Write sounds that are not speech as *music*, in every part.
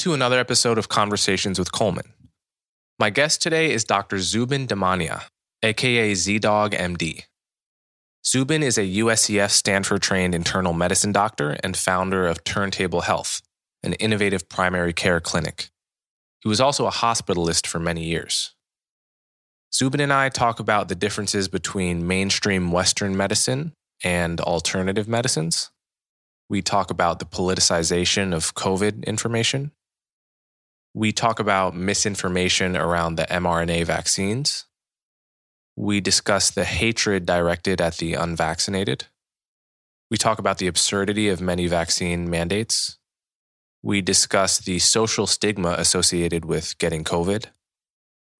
To another episode of Conversations with Coleman. My guest today is Dr. Zubin Damania, aka ZDogg MD. Zubin is a USCF Stanford trained internal medicine doctor and founder of Turntable Health, an innovative primary care clinic. He was also a hospitalist for many years. Zubin and I talk about the differences between mainstream Western medicine and alternative medicines we talk about the politicization of COVID information. We talk about misinformation around the mRNA vaccines. We discuss the hatred directed at the unvaccinated. We talk about the absurdity of many vaccine mandates. We discuss the social stigma associated with getting COVID.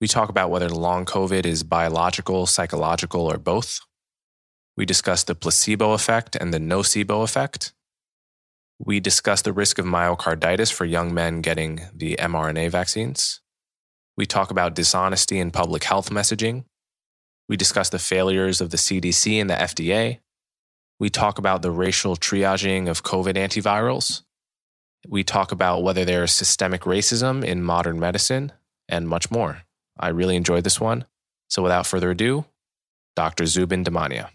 We talk about whether long COVID is biological, psychological, or both. We discuss the placebo effect and the nocebo effect. We discuss the risk of myocarditis for young men getting the mRNA vaccines. We talk about dishonesty in public health messaging. We discuss the failures of the CDC and the FDA. We talk about the racial triaging of COVID antivirals. We talk about whether there is systemic racism in modern medicine and much more. I really enjoyed this one. So without further ado, Dr. Zubin Damania.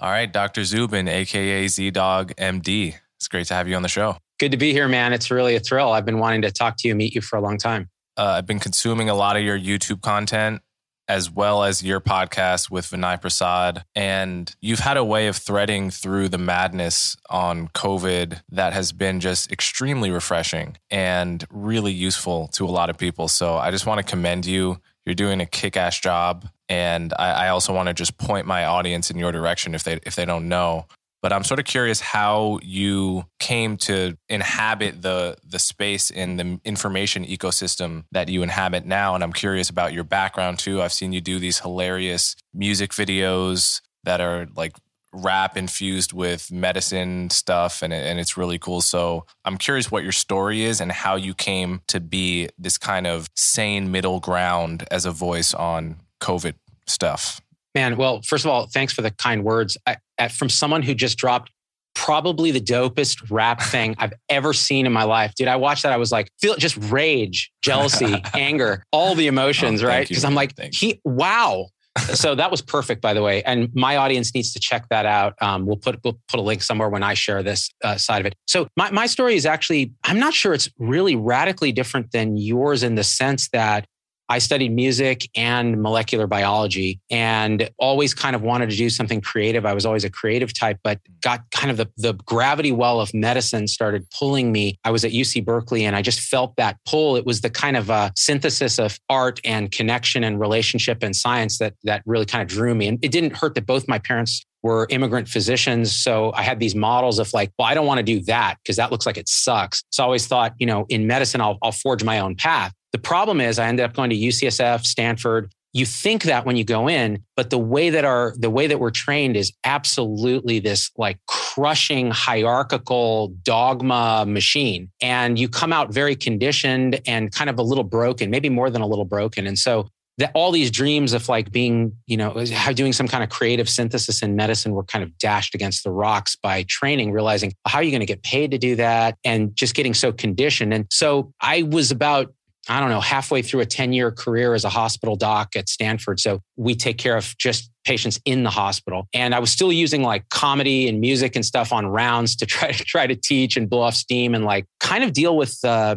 All right, Dr. Zubin, aka ZDogg MD. It's great to have you on the show. Good to be here, man. It's really a thrill. I've been wanting to talk to you, meet you for a long time. Uh, I've been consuming a lot of your YouTube content as well as your podcast with Vinay Prasad. And you've had a way of threading through the madness on COVID that has been just extremely refreshing and really useful to a lot of people. So I just want to commend you. You're doing a kick ass job. And I, I also want to just point my audience in your direction if they if they don't know. But I'm sort of curious how you came to inhabit the the space in the information ecosystem that you inhabit now. And I'm curious about your background too. I've seen you do these hilarious music videos that are like rap infused with medicine stuff and, and it's really cool so i'm curious what your story is and how you came to be this kind of sane middle ground as a voice on COVID stuff? Man, well, first of all, thanks for the kind words. I, from someone who just dropped probably the dopest rap *laughs* thing I've ever seen in my life. Dude, I watched that. I was like, feel just rage, jealousy, *laughs* anger, all the emotions, oh, right? Because I'm like, he, wow. *laughs* so that was perfect, by the way. And my audience needs to check that out. Um, we'll put we'll put a link somewhere when I share this uh, side of it. So my my story is actually I'm not sure it's really radically different than yours in the sense that I studied music and molecular biology and always kind of wanted to do something creative. I was always a creative type, but got kind of the, the gravity well of medicine started pulling me. I was at UC Berkeley and I just felt that pull. It was the kind of a synthesis of art and connection and relationship and science that, that really kind of drew me. And it didn't hurt that both my parents were immigrant physicians. So I had these models of like, well, I don't want to do that because that looks like it sucks. So I always thought, you know, in medicine, I'll, I'll forge my own path. The problem is I ended up going to UCSF, Stanford. You think that when you go in, but the way that our the way that we're trained is absolutely this like crushing hierarchical dogma machine. And you come out very conditioned and kind of a little broken, maybe more than a little broken. And so that all these dreams of like being, you know, doing some kind of creative synthesis in medicine were kind of dashed against the rocks by training, realizing how are you going to get paid to do that and just getting so conditioned. And so I was about I don't know, halfway through a 10 year career as a hospital doc at Stanford. So we take care of just patients in the hospital. And I was still using like comedy and music and stuff on rounds to *laughs* try to try to teach and blow off steam and like kind of deal with uh,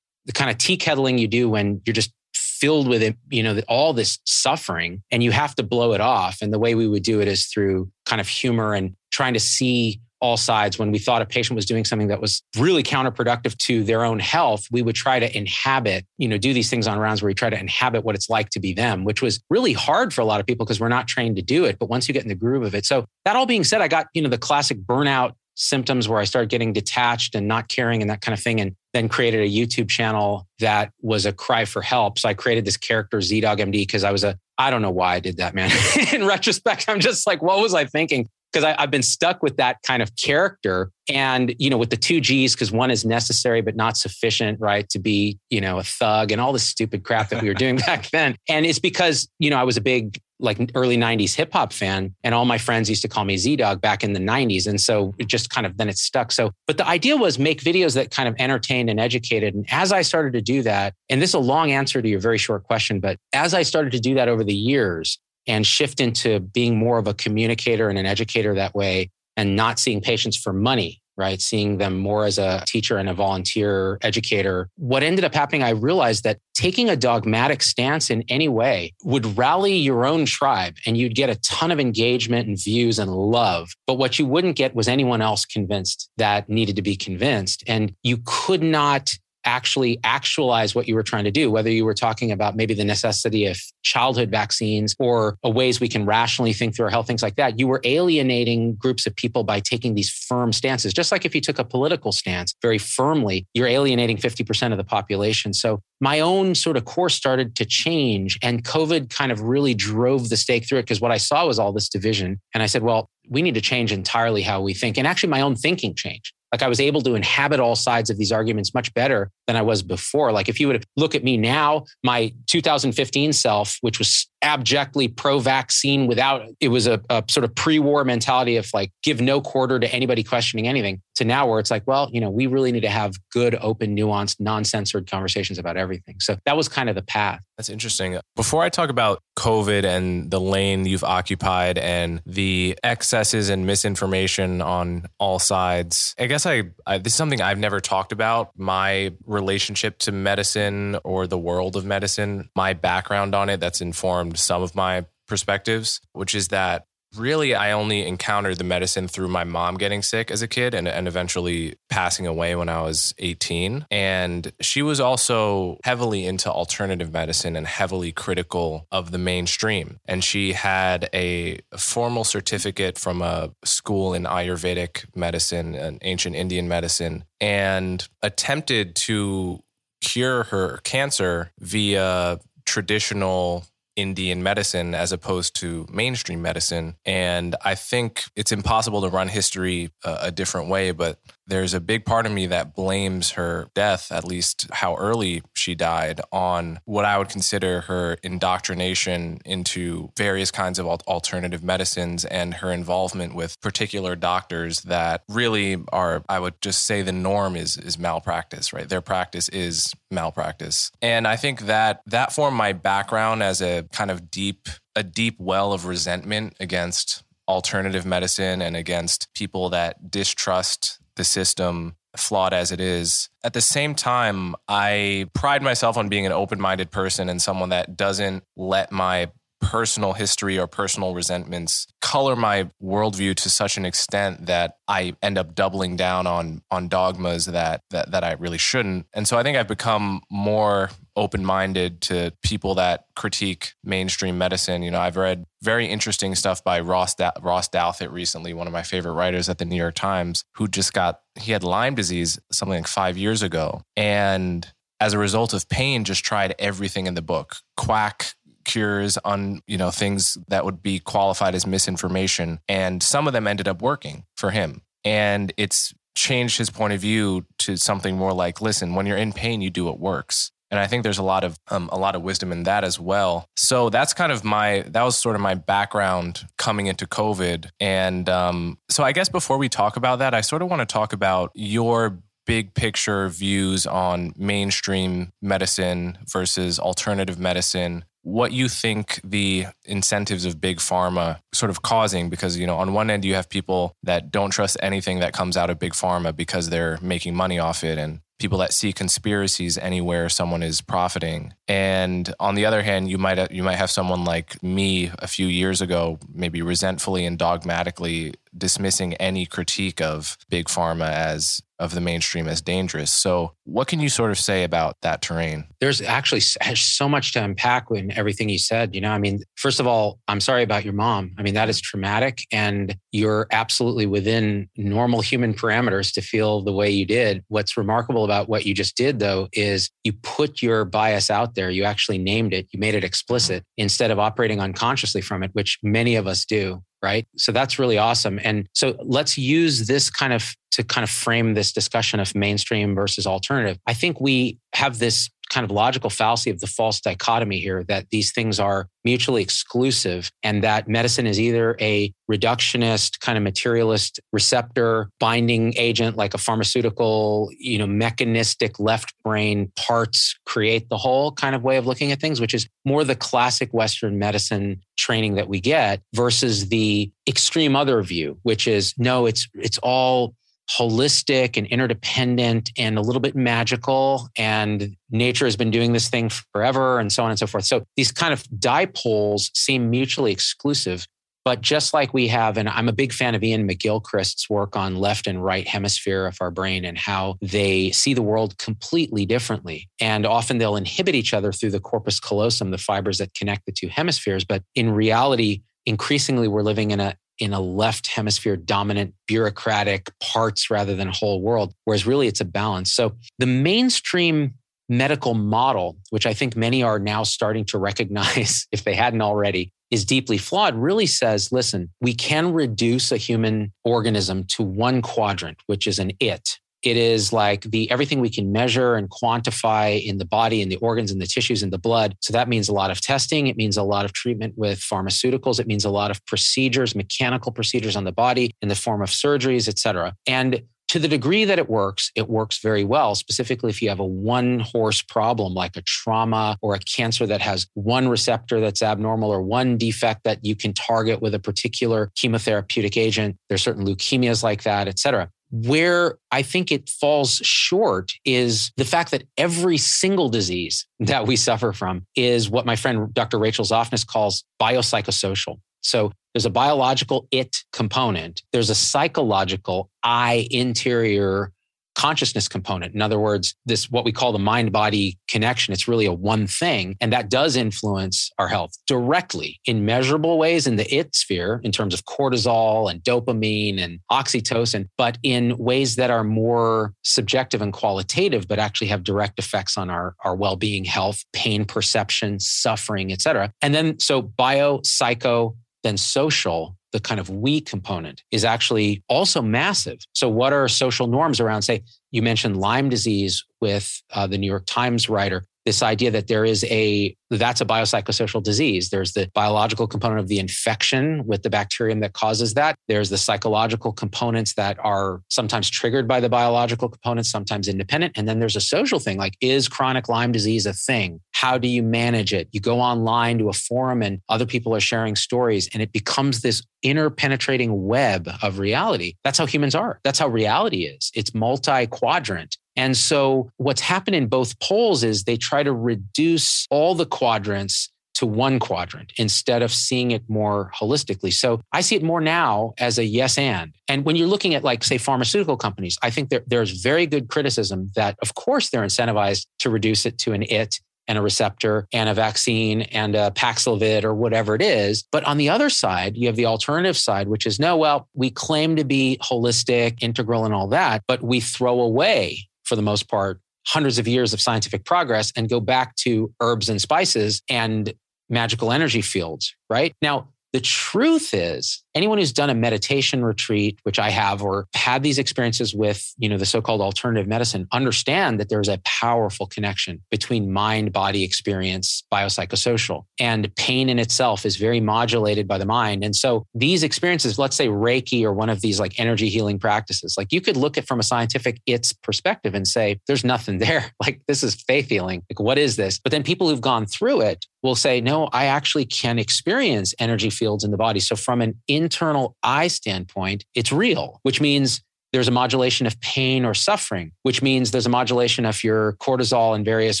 the kind of tea kettling you do when you're just filled with it, you know, all this suffering and you have to blow it off. And the way we would do it is through kind of humor and trying to see all sides when we thought a patient was doing something that was really counterproductive to their own health we would try to inhabit you know do these things on rounds where we try to inhabit what it's like to be them which was really hard for a lot of people because we're not trained to do it but once you get in the groove of it so that all being said i got you know the classic burnout symptoms where I started getting detached and not caring and that kind of thing. And then created a YouTube channel that was a cry for help. So I created this character, ZDogg MD, because I was a, I don't know why I did that, man. *laughs* In retrospect, I'm just like, what was I thinking? Because I've been stuck with that kind of character. And, you know, with the two G's, because one is necessary but not sufficient, right? To be, you know, a thug and all the stupid crap that we were doing *laughs* back then. And it's because, you know, I was a big like early 90s hip hop fan and all my friends used to call me Z Dog back in the 90s and so it just kind of then it stuck so but the idea was make videos that kind of entertained and educated and as I started to do that and this is a long answer to your very short question but as I started to do that over the years and shift into being more of a communicator and an educator that way and not seeing patients for money right? Seeing them more as a teacher and a volunteer educator. What ended up happening, I realized that taking a dogmatic stance in any way would rally your own tribe and you'd get a ton of engagement and views and love. But what you wouldn't get was anyone else convinced that needed to be convinced. And you could not actually actualize what you were trying to do, whether you were talking about maybe the necessity of childhood vaccines or ways we can rationally think through our health, things like that. You were alienating groups of people by taking these firm stances. Just like if you took a political stance very firmly, you're alienating 50% of the population. So my own sort of course started to change and COVID kind of really drove the stake through it because what I saw was all this division. And I said, well, we need to change entirely how we think. And actually, my own thinking changed. Like I was able to inhabit all sides of these arguments much better than I was before. Like if you would look at me now, my 2015 self, which was abjectly pro vaccine without it was a, a sort of pre war mentality of like give no quarter to anybody questioning anything to now where it's like, well, you know, we really need to have good, open, nuanced, non censored conversations about everything. So that was kind of the path. That's interesting. Before I talk about COVID and the lane you've occupied and the excesses and misinformation on all sides, I guess I, I this is something I've never talked about. My relationship to medicine or the world of medicine, my background on it that's informed Um, some of my perspectives, which is that really I only encountered the medicine through my mom getting sick as a kid and, and eventually passing away when I was 18. And she was also heavily into alternative medicine and heavily critical of the mainstream. And she had a formal certificate from a school in Ayurvedic medicine, an ancient Indian medicine, and attempted to cure her cancer via traditional Indian medicine as opposed to mainstream medicine. And I think it's impossible to run history a, a different way, but there's a big part of me that blames her death, at least how early she died, on what I would consider her indoctrination into various kinds of alternative medicines and her involvement with particular doctors that really are, I would just say, the norm is is malpractice, right? Their practice is malpractice, and I think that that formed my background as a kind of deep a deep well of resentment against alternative medicine and against people that distrust the system, flawed as it is. At the same time, I pride myself on being an open minded person and someone that doesn't let my personal history or personal resentments color my worldview to such an extent that I end up doubling down on on dogmas that that that I really shouldn't. And so I think I've become more open-minded to people that critique mainstream medicine. You know, I've read very interesting stuff by Ross da- Ross Douthat recently, one of my favorite writers at the New York Times, who just got he had Lyme disease something like 5 years ago. And as a result of pain just tried everything in the book. Quack cures on you know things that would be qualified as misinformation. And some of them ended up working for him. And it's changed his point of view to something more like listen when you're in pain you do what works and I think there's a lot of um, a lot of wisdom in that as well. So that's kind of my that was sort of my background coming into COVID, and um, so I guess before we talk about that, I sort of want to talk about your big picture views on mainstream medicine versus alternative medicine what you think the incentives of big pharma sort of causing because you know on one end you have people that don't trust anything that comes out of big pharma because they're making money off it and people that see conspiracies anywhere someone is profiting. And on the other hand you might you might have someone like me a few years ago maybe resentfully and dogmatically dismissing any critique of big pharma as of the mainstream as dangerous. So, what can you sort of say about that terrain? There's actually so much to unpack in everything you said. You know, I mean, first of all, I'm sorry about your mom. I mean, that is traumatic, and you're absolutely within normal human parameters to feel the way you did. What's remarkable about what you just did, though, is you put your bias out there. You actually named it, you made it explicit instead of operating unconsciously from it, which many of us do. Right? So that's really awesome. And so let's use this kind of to kind of frame this discussion of mainstream versus alternative. I think we have this kind of logical fallacy of the false dichotomy here that these things are mutually exclusive and that medicine is either a reductionist kind of materialist receptor binding agent like a pharmaceutical you know mechanistic left brain parts create the whole kind of way of looking at things which is more the classic western medicine training that we get versus the extreme other view which is no it's it's all holistic and interdependent and a little bit magical. And nature has been doing this thing forever and so on and so forth. So these kind of dipoles seem mutually exclusive. But just like we have, and I'm a big fan of Iain McGilchrist's work on left and right hemisphere of our brain and how they see the world completely differently. And often they'll inhibit each other through the corpus callosum, the fibers that connect the two hemispheres. But in reality, increasingly we're living in a in a left hemisphere dominant bureaucratic parts rather than whole world, whereas really it's a balance. So the mainstream medical model, which I think many are now starting to *laughs* recognize if they hadn't already, is deeply flawed, really says listen, we can reduce a human organism to one quadrant, which is an it. It is like the everything we can measure and quantify in the body and the organs and the tissues and the blood. So that means a lot of testing. It means a lot of treatment with pharmaceuticals. It means a lot of procedures, mechanical procedures on the body in the form of surgeries, et cetera. And to the degree that it works, it works very well, specifically if you have a one horse problem like a trauma or a cancer that has one receptor that's abnormal or one defect that you can target with a particular chemotherapeutic agent. There's certain leukemias like that, et cetera. Where I think it falls short is the fact that every single disease *laughs* that we suffer from is what my friend Dr. Rachel Zoffness calls biopsychosocial. So there's a biological it component, there's a psychological I interior consciousness component. In other words, this what we call the mind body connection, it's really a one thing. And that does influence our health directly in measurable ways in the it sphere in terms of cortisol and dopamine and oxytocin, but in ways that are more subjective and qualitative, but actually have direct effects on our, our well-being, health, pain perception, suffering, et cetera. And then so bio, psycho, then social the kind of we component is actually also massive. So, what are social norms around, say, you mentioned Lyme disease with uh, the New York Times writer, this idea that there is a that's a biopsychosocial disease. There's the biological component of the infection with the bacterium that causes that. There's the psychological components that are sometimes triggered by the biological components, sometimes independent. And then there's a social thing like, is chronic Lyme disease a thing? How do you manage it? You go online to a forum and other people are sharing stories, and it becomes this interpenetrating web of reality. That's how humans are. That's how reality is. It's multi quadrant. And so what's happened in both poles is they try to reduce all the quadrants to one quadrant instead of seeing it more holistically. So I see it more now as a yes and. And when you're looking at like say pharmaceutical companies, I think there, there's very good criticism that of course they're incentivized to reduce it to an it and a receptor and a vaccine and a Paxlovid or whatever it is. But on the other side, you have the alternative side, which is no, well, we claim to be holistic, integral, and all that, but we throw away for the most part, hundreds of years of scientific progress and go back to herbs and spices and magical energy fields, right? Now, the truth is, anyone who's done a meditation retreat, which I have, or had these experiences with, you know, the so-called alternative medicine, understand that there's a powerful connection between mind body experience, biopsychosocial, and pain in itself is very modulated by the mind. And so these experiences, let's say Reiki or one of these like energy healing practices, like you could look at from a scientific its perspective and say, there's nothing *laughs* there. Like this is faith healing. Like what is this? But then people who've gone through it will say, no, I actually can experience energy fields in the body. So from an internal I standpoint, it's real, which means there's a modulation of pain or suffering, which means there's a modulation of your cortisol and various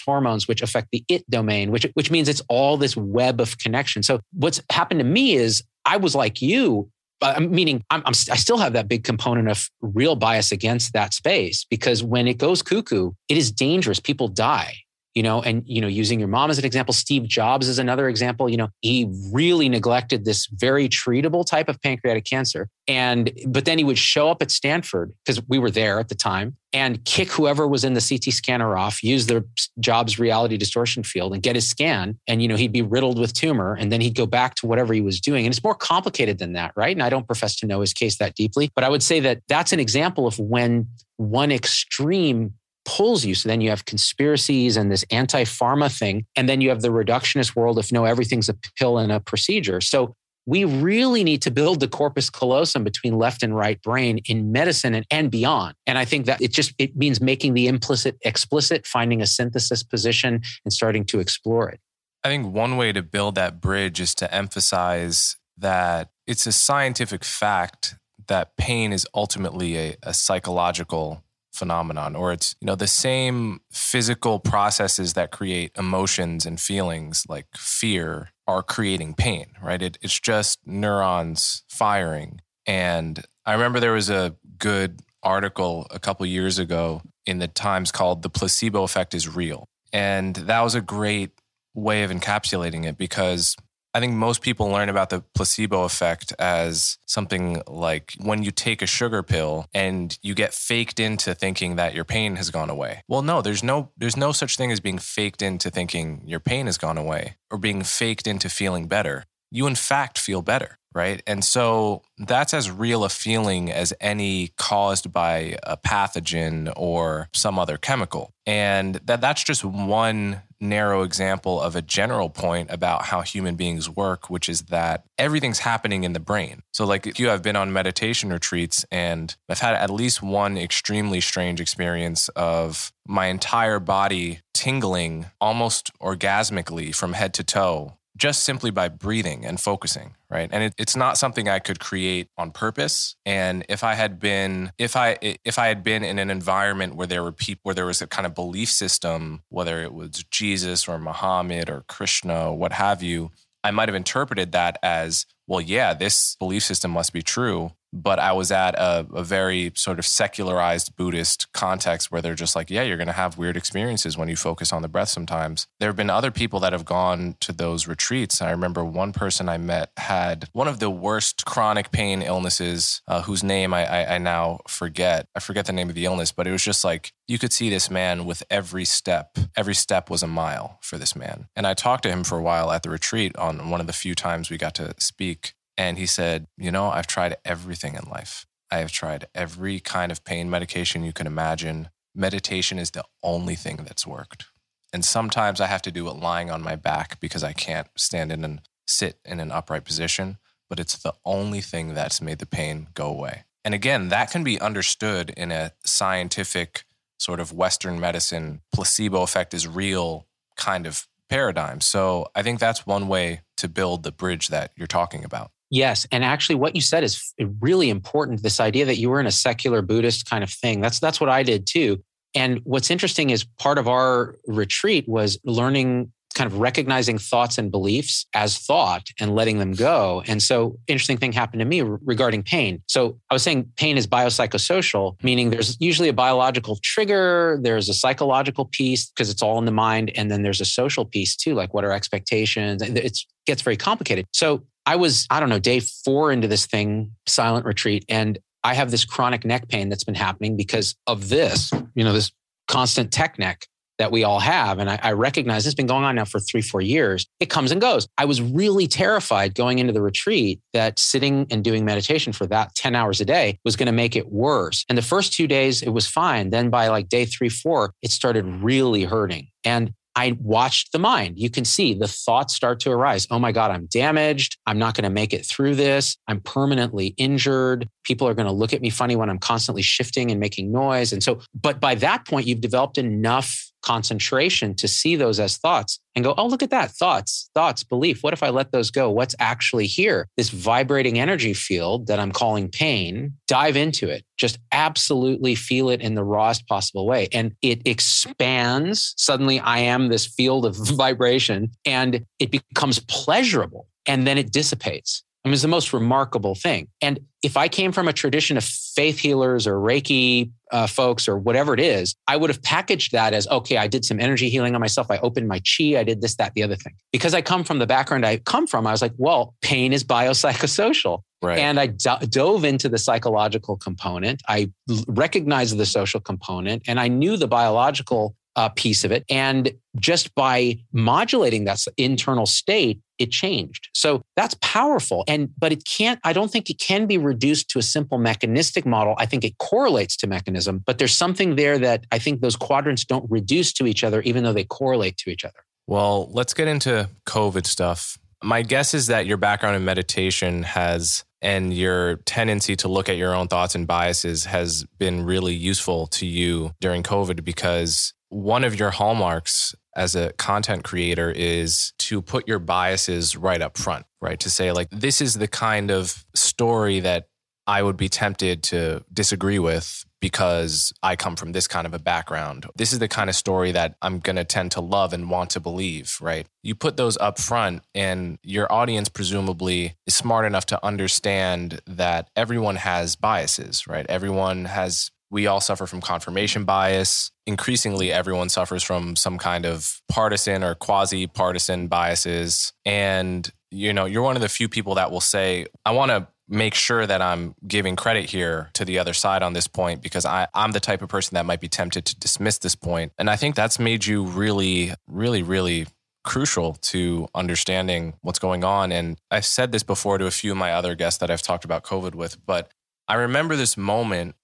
hormones, which affect the it domain, which, which means it's all this web of connection. So what's happened to me is I was like you, uh, meaning I'm, I'm, I still have that big component of real bias against that space because when it goes cuckoo, it is dangerous. People die you know, and, you know, using your mom as an example, Steve Jobs is another example. You know, he really neglected this very treatable type of pancreatic cancer. And, but then he would show up at Stanford because we were there at the time and kick whoever was in the CT scanner off, use the Jobs reality distortion field and get his scan. And, you know, he'd be riddled with tumor and then he'd go back to whatever he was doing. And it's more complicated than that, right? And I don't profess to know his case that deeply, but I would say that that's an example of when one extreme pulls you. So then you have conspiracies and this anti pharma thing. And then you have the reductionist world if no, everything's a pill and a procedure. So we really need to build the corpus callosum between left and right brain in medicine and, and beyond. And I think that it just it means making the implicit explicit, finding a synthesis position and starting to explore it. I think one way to build that bridge is to emphasize that it's a scientific fact that pain is ultimately a, a psychological phenomenon or it's you know the same physical processes that create emotions and feelings like fear are creating pain right? It, it's just neurons firing. And i remember there was a good article a couple years ago in the times called the placebo effect is real. And that was a great way of encapsulating it because I think most people learn about the placebo effect as something like when you take a sugar pill and you get faked into thinking that your pain has gone away. Well, no, there's no there's no such thing as being faked into thinking your pain has gone away or being faked into feeling better. You in fact feel better right? And so that's as real a feeling as any caused by a pathogen or some other chemical. And that that's just one narrow example of a general point about how human beings work, which is that everything's happening in the brain. So, like if you have been on meditation retreats, and I've had at least one extremely strange experience of my entire body tingling almost orgasmically from head to toe just simply by breathing and focusing, right? And it, it's not something I could create on purpose. And if I had been, if I if I had been in an environment where there were people, where there was a kind of belief system, whether it was Jesus or Muhammad or Krishna, what have you, I might have interpreted that as, well, yeah, this belief system must be true but I was at a, a, very sort of secularized Buddhist context where they're just like, yeah, you're going to have weird experiences when you focus on the breath sometimes. There have been other people that have gone to those retreats. I remember one person I met had one of the worst chronic pain illnesses, uh, whose name I, I, I now forget. I forget the name of the illness, but it was just like you could see this man with every step. Every step was a mile for this man. And I talked to him for a while at the retreat on one of the few times we got to speak. And he said, You know, I've tried everything in life. I have tried every kind of pain medication you can imagine. Meditation is the only thing that's worked. And sometimes I have to do it lying on my back because I can't stand in and sit in an upright position, but it's the only thing that's made the pain go away. And again, that can be understood in a scientific sort of Western medicine, placebo effect is real kind of paradigm. So I think that's one way to build the bridge that you're talking about. Yes. And actually what you said is really important. This idea that you were in a secular Buddhist kind of thing. That's that's what I did too. And what's interesting is part of our retreat was learning kind of recognizing thoughts and beliefs as thought and letting them go. And so interesting thing happened to me regarding pain. So I was saying pain is biopsychosocial, meaning there's usually a biological trigger, there's a psychological piece because it's all in the mind, and then there's a social piece too, like what are expectations? It gets very complicated. So I was, I don't know, day four into this thing, silent retreat, and I have this chronic neck pain that's been happening because of this, you know, this constant tech neck that we all have. And I, I recognize it's been going on now for three, four years. It comes and goes. I was really terrified going into the retreat that sitting and doing meditation for that 10 hours a day was going to make it worse. And the first two days, it was fine. Then by like day three, four, it started really hurting. And I watched the mind. You can see the thoughts start to arise. Oh my God, I'm damaged. I'm not going to make it through this. I'm permanently injured. People are going to look at me funny when I'm constantly shifting and making noise. And so, but by that point, you've developed enough concentration to see those as thoughts and go, oh, look at that thoughts, thoughts, belief. What if I let those go? What's actually here? This vibrating energy field that I'm calling pain, dive into it. Just absolutely feel it in the rawest possible way. And it expands. Suddenly, I am this field of *laughs* vibration and it becomes pleasurable and then it dissipates. It was the most remarkable thing. And if I came from a tradition of faith healers or Reiki uh, folks or whatever it is, I would have packaged that as okay, I did some energy healing on myself. I opened my chi. I did this, that, the other thing. Because I come from the background I come from, I was like, well, pain is biopsychosocial. Right. And I do- dove into the psychological component. I recognized the social component and I knew the biological uh, piece of it. And just by modulating that internal state, it changed. So that's powerful. And, but it can't, I don't think it can be reduced to a simple mechanistic model. I think it correlates to mechanism, but there's something there that I think those quadrants don't reduce to each other, even though they correlate to each other. Well, let's get into COVID stuff. My guess is that your background in meditation has and your tendency to look at your own thoughts and biases has been really useful to you during COVID because one of your hallmarks as a content creator is to put your biases right up front, right? To say, like, this is the kind of story that I would be tempted to disagree with because I come from this kind of a background. This is the kind of story that I'm going to tend to love and want to believe, right? You put those up front, and your audience presumably is smart enough to understand that everyone has biases, right? Everyone has we all suffer from confirmation bias. Increasingly, everyone suffers from some kind of partisan or quasi partisan biases. And, you know, you're one of the few people that will say, I want to make sure that I'm giving credit here to the other side on this point because I, I'm the type of person that might be tempted to dismiss this point. And I think that's made you really, really, really crucial to understanding what's going on. And I've said this before to a few of my other guests that I've talked about COVID with, but I remember this moment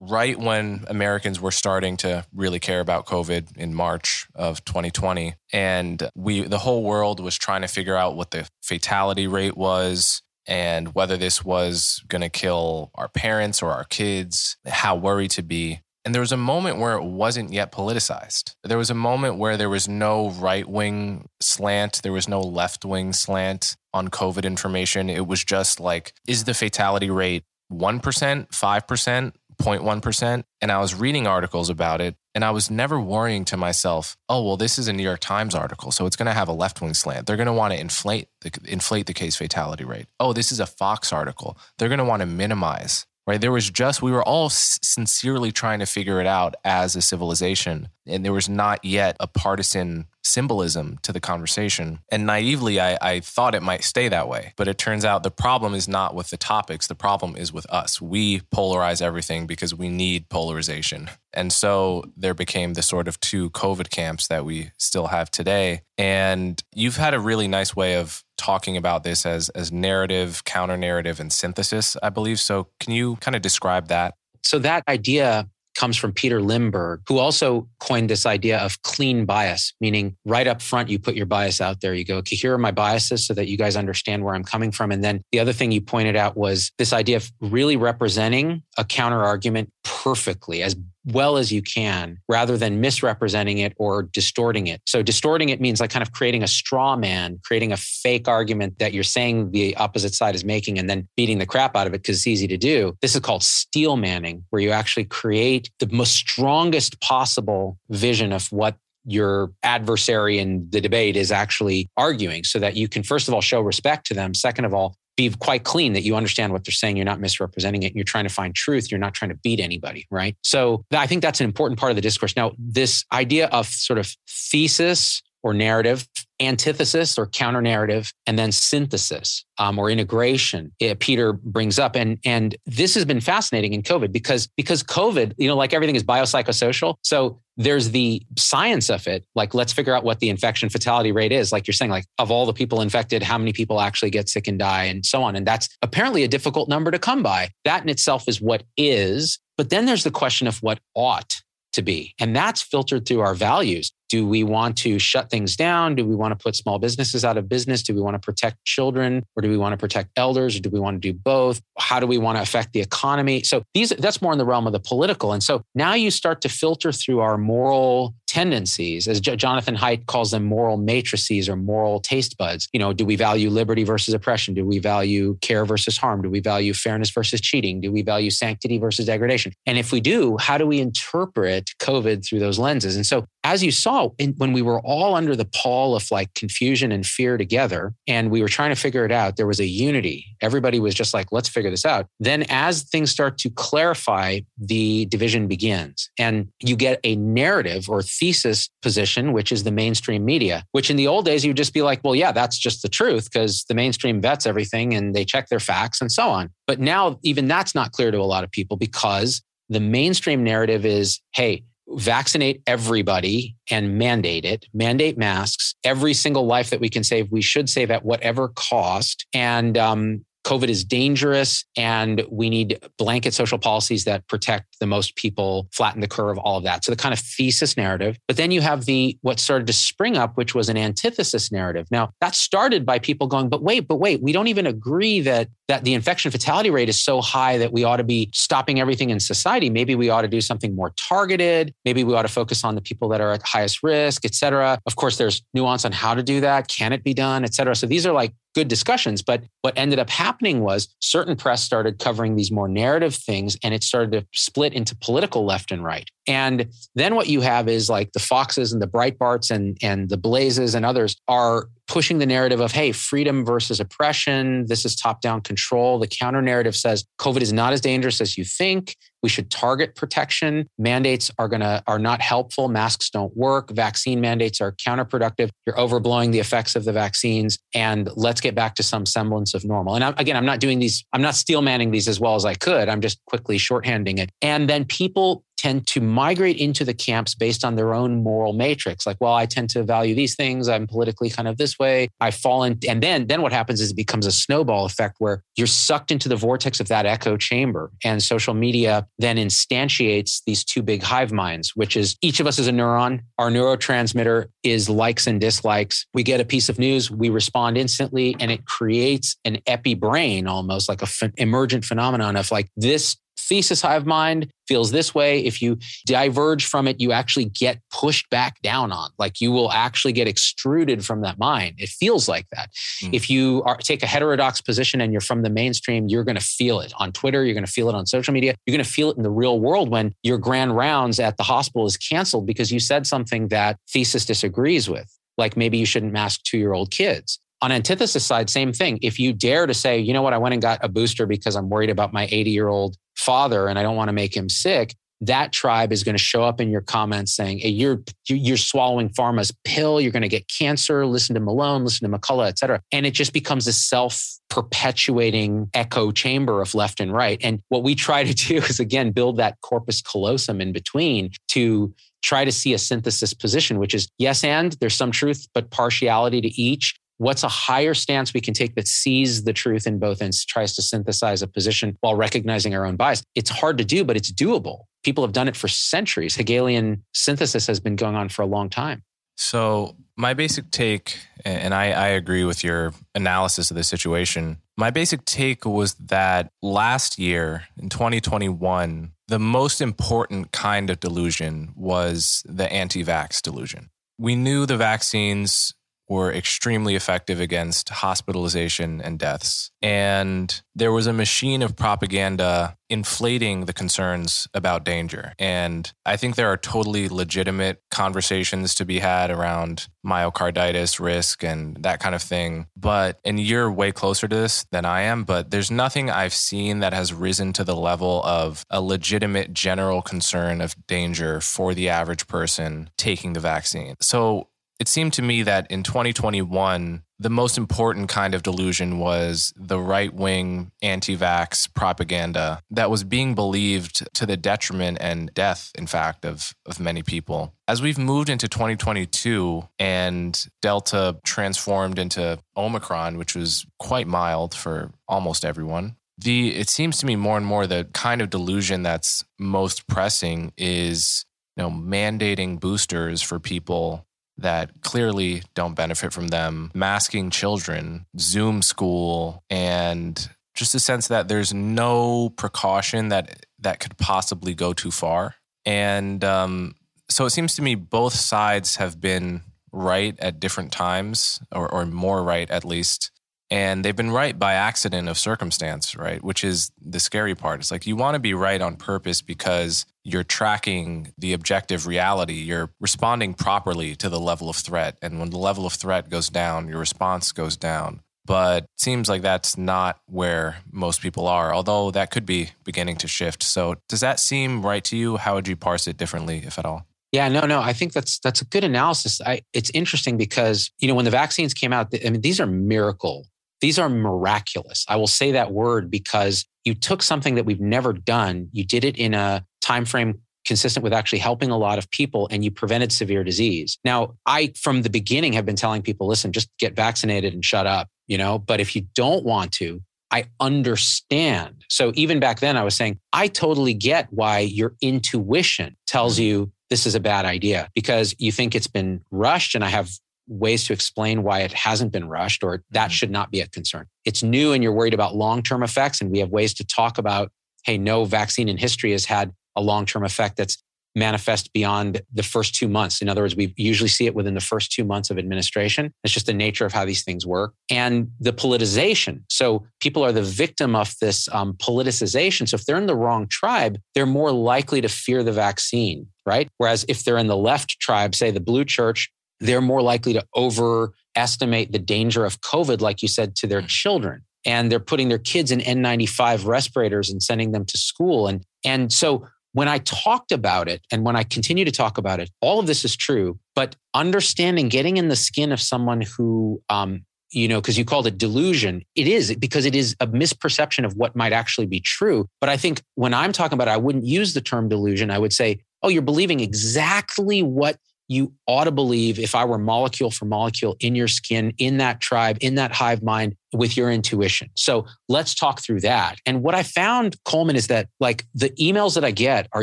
right when Americans were starting to really care about COVID in March of 2020. And we, the whole world was trying to figure out what the fatality rate was and whether this was going to kill our parents or our kids, how worried to be. And there was a moment where it wasn't yet politicized. There was a moment where there was no right wing slant, there was no left wing slant on COVID information. It was just like, is the fatality rate 1%, 5%, 0.1%. And I was reading articles about it and I was never worrying to myself, oh, well, this is a New York Times article. So it's going to have a left wing slant. They're going to want to inflate the, inflate the case fatality rate. Oh, this is a Fox article. They're going to want to minimize right? There was just, we were all sincerely trying to figure it out as a civilization. And there was not yet a partisan symbolism to the conversation. And naively, I, I, thought it might stay that way. But it turns out the problem is not with the topics, the problem is with us. We polarize everything because we need polarization. And so there became the sort of two COVID camps that we still have today. And you've had a really nice way of talking about this as, as narrative, counter narrative, and synthesis, I believe. So can you kind of describe that? So that idea comes from Peter Limberg, who also coined this idea of clean bias, meaning right up front, you put your bias out there. You go, okay, here are my biases so that you guys understand where I'm coming from. And then the other thing you pointed out was this idea of really representing a counter argument perfectly, as well as you can rather than misrepresenting it or distorting it. So distorting it means like kind of creating a straw man, creating a fake argument that you're saying the opposite side is making and then beating the crap out of it because it's easy to do. This is called steel manning, where you actually create the most strongest possible vision of what your adversary in the debate is actually arguing so that you can first of all show respect to them second of all be quite clean that you understand what they're saying. You're not misrepresenting it. You're trying to find truth. You're not trying to beat anybody, right? So I think that's an important part of the discourse. Now, this idea of sort of thesis or narrative, antithesis or counter narrative, and then synthesis um, or integration. It, Peter brings up, and and this has been fascinating in COVID because because COVID, you know, like everything is biopsychosocial. So there's the science of it. Like let's figure out what the infection fatality rate is. Like you're saying, like of all the people infected, how many people actually get sick and die, and so on. And that's apparently a difficult number to come by. That in itself is what is. But then there's the question of what ought to be. And that's filtered through our values. Do we want to shut things down? Do we want to put small businesses out of business? Do we want to protect children or do we want to protect elders? Or do we want to do both? How do we want to affect the economy? So these that's more in the realm of the political. And so now you start to filter through our moral tendencies, as J- Jonathan Haidt calls them moral matrices or moral taste buds. You know, do we value liberty versus oppression? Do we value care versus harm? Do we value fairness versus cheating? Do we value sanctity versus degradation? And if we do, how do we interpret COVID through those lenses? And so as you saw, oh, and when we were all under the pall of like confusion and fear together, and we were trying to figure it out, there was a unity. Everybody was just like, let's figure this out. Then as things start to clarify, the division begins. And you get a narrative or thesis position, which is the mainstream media, which in the old days, you'd just be like, well, yeah, that's just the truth because the mainstream vets everything and they check their facts and so on. But now, even that's not clear to a lot of people because the mainstream narrative is hey, vaccinate everybody and mandate it, mandate masks. Every single life that we can save, we should save at whatever cost. And um, COVID is dangerous and we need blanket social policies that protect the most people, flatten the curve, all of that. So the kind of thesis narrative. But then you have the what started to spring up, which was an antithesis narrative. Now that started by people going, but wait, but wait, we don't even agree that that the infection fatality rate is so high that we ought to be stopping everything in society. Maybe we ought to do something more targeted. Maybe we ought to focus on the people that are at highest risk, et cetera. Of course, there's nuance on how to do that. Can it be done, et cetera. So these are like good discussions. But what ended up happening was certain press started covering these more narrative things and it started to split into political left and right. And then what you have is like the Foxes and the Breitbarts and, and the Blazes and others are pushing the narrative of, hey, freedom versus oppression. This is top down control. The counter narrative says COVID is not as dangerous as you think. We should target protection. Mandates are going to, are not helpful. Masks don't work. Vaccine mandates are counterproductive. You're overblowing the effects of the vaccines. And let's get back to some semblance of normal. And I'm, again, I'm not doing these, I'm not steel manning these as well as I could. I'm just quickly shorthanding it. And then people tend to migrate into the camps based on their own moral matrix. Like, well, I tend to value these things. I'm politically kind of this way. I fall in, and then then what happens is it becomes a snowball effect where you're sucked into the vortex of that echo chamber, and social media then instantiates these two big hive minds, which is each of us is a neuron. Our neurotransmitter is likes and dislikes. We get a piece of news, we respond instantly, and it creates an epi brain, almost like a f- emergent phenomenon of like this thesis hive mind feels this way. If you diverge from it, you actually get pushed back down on. Like you will actually get extruded from that mind. It feels like that. Mm. If you are, take a heterodox position and you're from the mainstream, you're going to feel it on Twitter. You're going to feel it on social media. You're going to feel it in the real world when your grand rounds at the hospital is canceled because you said something that thesis disagrees with. Like maybe you shouldn't mask two year old kids on antithesis side, same thing. If you dare to say, you know what, I went and got a booster because I'm worried about my 80 year old father and I don't want to make him sick, that tribe is going to show up in your comments saying, hey, you're, you're swallowing pharma's pill. You're going to get cancer. Listen to Malone, listen to McCullough, et cetera. And it just becomes a self perpetuating echo chamber of left and right. And what we try to *laughs* do is, again, build that corpus callosum in between to try to see a synthesis position, which is yes, and there's some truth, but partiality to each what's a higher stance we can take that sees the truth in both ends, tries to synthesize a position while recognizing our own bias. It's hard to do, but it's doable. People have done it for centuries. Hegelian synthesis has been going on for a long time. So, my basic take, and I, I agree with your analysis of the situation. My basic take was that last year in 2021, the most important kind of delusion was the anti vax delusion. We knew the vaccines were extremely effective against hospitalization and deaths. And there was a machine of propaganda inflating the concerns about danger. And I think there are totally legitimate conversations to be had around myocarditis risk and that kind of thing. But, and you're way closer to this than I am, but there's nothing I've seen that has risen to the level of a legitimate general concern of danger for the average person taking the vaccine. So it seemed to me that in 2021, the most important kind of delusion was the right wing anti vax propaganda that was being believed to the detriment and death, in fact, of, of many people. As we've moved into 2022 and Delta transformed into Omicron, which was quite mild for almost everyone, the it seems to me more and more the kind of delusion that's most pressing is you know mandating boosters for people that clearly don't benefit from them, masking children, Zoom school, and just a sense that there's no precaution that that could possibly go too far. And um, so it seems to me both sides have been right at different times, or, or more right at least. And they've been right by accident of circumstance, right? Which is the scary part. It's like you want to be right on purpose because you're tracking the objective reality. You're responding properly to the level of threat. And when the level of threat goes down, your response goes down. But it seems like that's not where most people are, although that could be beginning to shift. So, does that seem right to you? How would you parse it differently, if at all? Yeah, no, no. I think that's that's a good analysis. I, it's interesting because you know when the vaccines came out, I mean these are miracle. These are miraculous. I will say that word because you took something that we've never done. You did it in a time frame consistent with actually helping a lot of people and you prevented severe disease. Now, I from the beginning have been telling people, listen, just get vaccinated and shut up, you know, but if you don't want to, I understand. So even back then I was saying, I totally get why your intuition tells mm-hmm. you this is a bad idea because you think it's been rushed. And I have ways to explain why it hasn't been rushed or that mm-hmm. should not be a concern. It's new and you're worried about long term effects. And we have ways to talk about, hey, no vaccine in history has had a long term effect that's manifest beyond the first two months. In other words, we usually see it within the first two months of administration. It's just the nature of how these things work. And the politicization. So people are the victim of this um, politicization. So if they're in the wrong tribe, they're more likely to fear the vaccine, right? Whereas if they're in the left tribe, say the blue church, they're more likely to overestimate the danger of COVID, like you said, to their mm. children. And they're putting their kids in N95 respirators and sending them to school. And, and so when I talked about it and when I continue to talk about it, all of this is true. But understanding, getting in the skin of someone who, um, you know, because you called it delusion, it is because it is a misperception of what might actually be true. But I think when I'm talking about it, I wouldn't use the term delusion. I would say, oh, you're believing exactly what you ought to believe if I were molecule for molecule in your skin, in that tribe, in that hive mind with your intuition. So let's talk through that. And what I found, Coleman, is that like the emails that I get are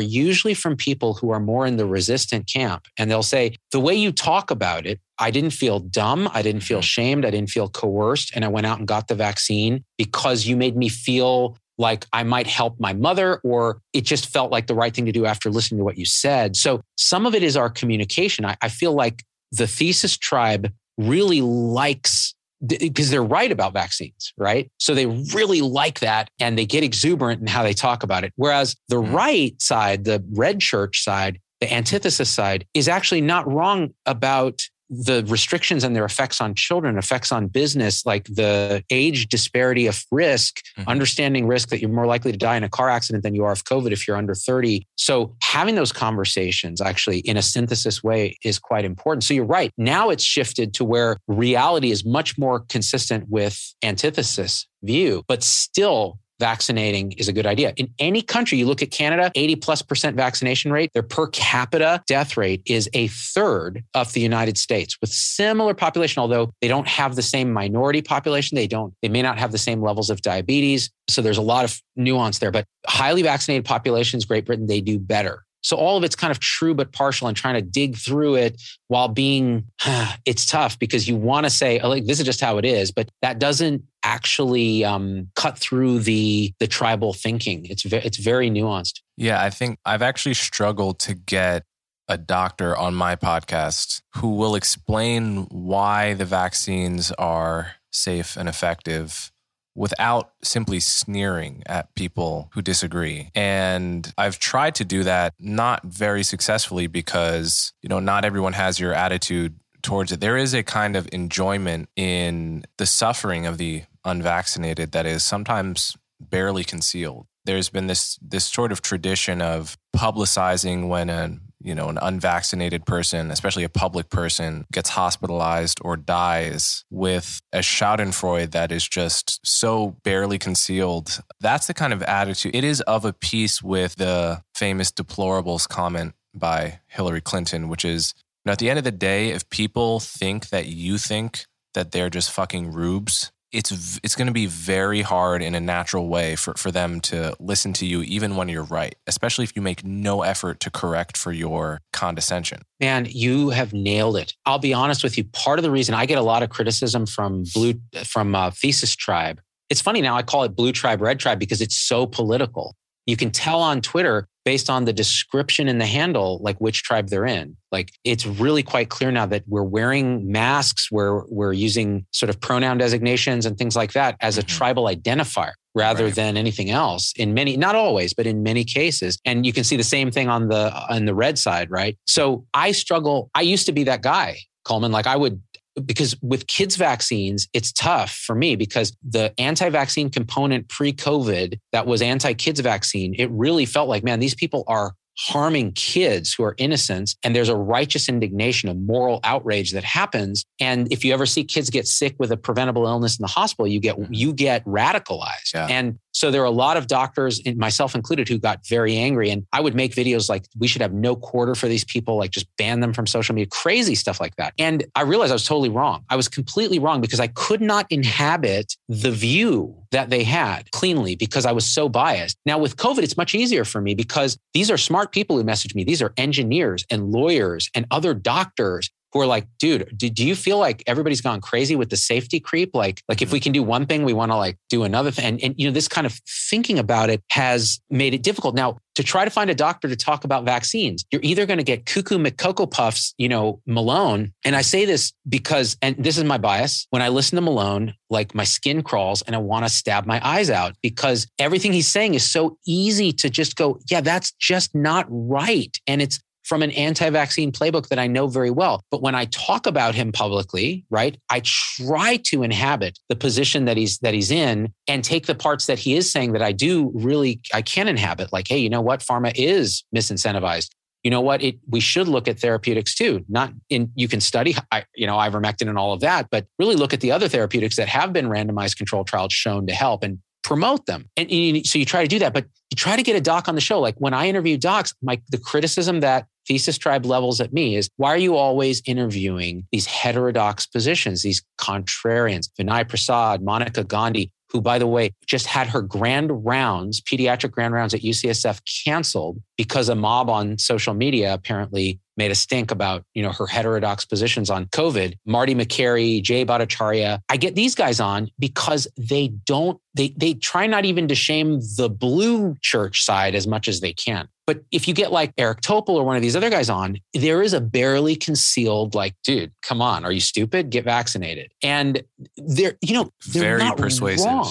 usually from people who are more in the resistant camp. And they'll say, the way you talk about it, I didn't feel dumb. I didn't feel mm-hmm. shamed. I didn't feel coerced. And I went out and got the vaccine because you made me feel like I might help my mother, or it just felt like the right thing to do after listening to what you said. So some of it is our communication. I, I feel like the thesis tribe really likes because they're right about vaccines, right? So they really like that and they get exuberant in how they talk about it. Whereas the mm. right side, the red church side, the antithesis side is actually not wrong about the restrictions and their effects on children, effects on business, like the age disparity of risk, mm-hmm. understanding risk that you're more likely to die in a car accident than you are of COVID if you're under 30. So having those conversations actually in a synthesis way is quite important. So you're right. Now it's shifted to where reality is much more consistent with antithesis view, but still vaccinating is a good idea. In any country, you look at Canada, 80 plus percent vaccination rate, their per capita death rate is a third of the United States with similar population, although they don't have the same minority population. They don't, they may not have the same levels of diabetes. So there's a lot of nuance there, but highly vaccinated populations, Great Britain, they do better. So all of it's kind of true but partial and trying to dig through it while being *sighs* it's tough because you want to say like this is just how it is, but that doesn't actually um, cut through the the tribal thinking. It's ve- it's very nuanced. Yeah, I think I've actually struggled to get a doctor on my podcast who will explain why the vaccines are safe and effective without simply sneering at people who disagree. And I've tried to do that not very successfully because, you know, not everyone has your attitude towards it. There is a kind of enjoyment in the suffering of the unvaccinated that is sometimes barely concealed. There's been this this sort of tradition of publicizing when an you know, an unvaccinated person, especially a public person, gets hospitalized or dies with a Schadenfreude that is just so barely concealed. That's the kind of attitude. It is of a piece with the famous deplorables comment by Hillary Clinton, which is, know, at the end of the day, if people think that you think that they're just fucking rubes, it's it's going to be very hard in a natural way for, for them to listen to you even when you're right especially if you make no effort to correct for your condescension. Man you have nailed it. I'll be honest with you part of the reason i get a lot of criticism from blue from uh, thesis tribe it's funny now i call it blue tribe red tribe because it's so political. You can tell on twitter based on the description in the handle, like which tribe they're in. Like it's really quite clear now that we're wearing masks, we're we're using sort of pronoun designations and things like that as a mm-hmm. tribal identifier rather right. than anything else in many not always but in many cases and you can see the same thing on the on the red side right so i struggle i used to be that guy coleman like i would because with kids vaccines it's tough for me because the anti-vaccine component pre-covid that was anti-kids vaccine it really felt like man these people are harming kids who are innocent and there's a righteous indignation a moral outrage that happens and if you ever see kids get sick with a preventable illness in the hospital you get you get radicalized yeah. and so there are a lot of doctors, myself included, who got very angry. And I would make videos like, we should have no quarter for these people, like just ban them from social media, crazy stuff like that. And I realized I was totally wrong. I was completely wrong because I could not inhabit the view that they had cleanly because I was so biased. Now with COVID, it's much easier for me because these are smart people who message me. These are engineers and lawyers and other doctors who are like, dude, do, do you feel like everybody's gone crazy with the safety creep? Like, like if we mm-hmm. can do one thing, we want to like do another thing. And, and, you know, this kind of thinking about it has made it difficult. Now, to try to find a doctor to talk about vaccines, you're either going to get cuckoo McCocoa Puffs, you know, Malone. And I say this because, and this is my bias. When I listen to Malone, like my skin crawls and I want to stab my eyes out because everything he's saying is so easy to just go, yeah, that's just not right. And it's from an anti vaccine playbook that I know very well. But when I talk about him publicly, right, I try to inhabit the position that he's that he's in and take the parts that he is saying that I do really I can inhabit like hey, you know what? Pharma is misincentivized. You know what? It, we should look at therapeutics too. Not in you can study, you know, ivermectin and all of that, but really look at the other therapeutics that have been randomized controlled trials shown to help. And promote them. And, and so you try to do that, but you try to get a doc on the show. Like when I interview docs, my the criticism that Thesis Tribe levels at me is why are you always interviewing these heterodox positions, these contrarians, Vinay Prasad, Monica Gandhi, who, by the way, just had her grand rounds, pediatric grand rounds at UCSF canceled because a mob on social media apparently made a stink about, you know, her heterodox positions on COVID. Marty Makary, Jay Bhattacharya. I get these guys on because they don't, they, they try not even to shame the blue church side as much as they can. But if you get like Eric Topol or one of these other guys on, there is a barely concealed, like, dude, come on, are you stupid? Get vaccinated. And they're, you know, they're very not persuasive. Wrong.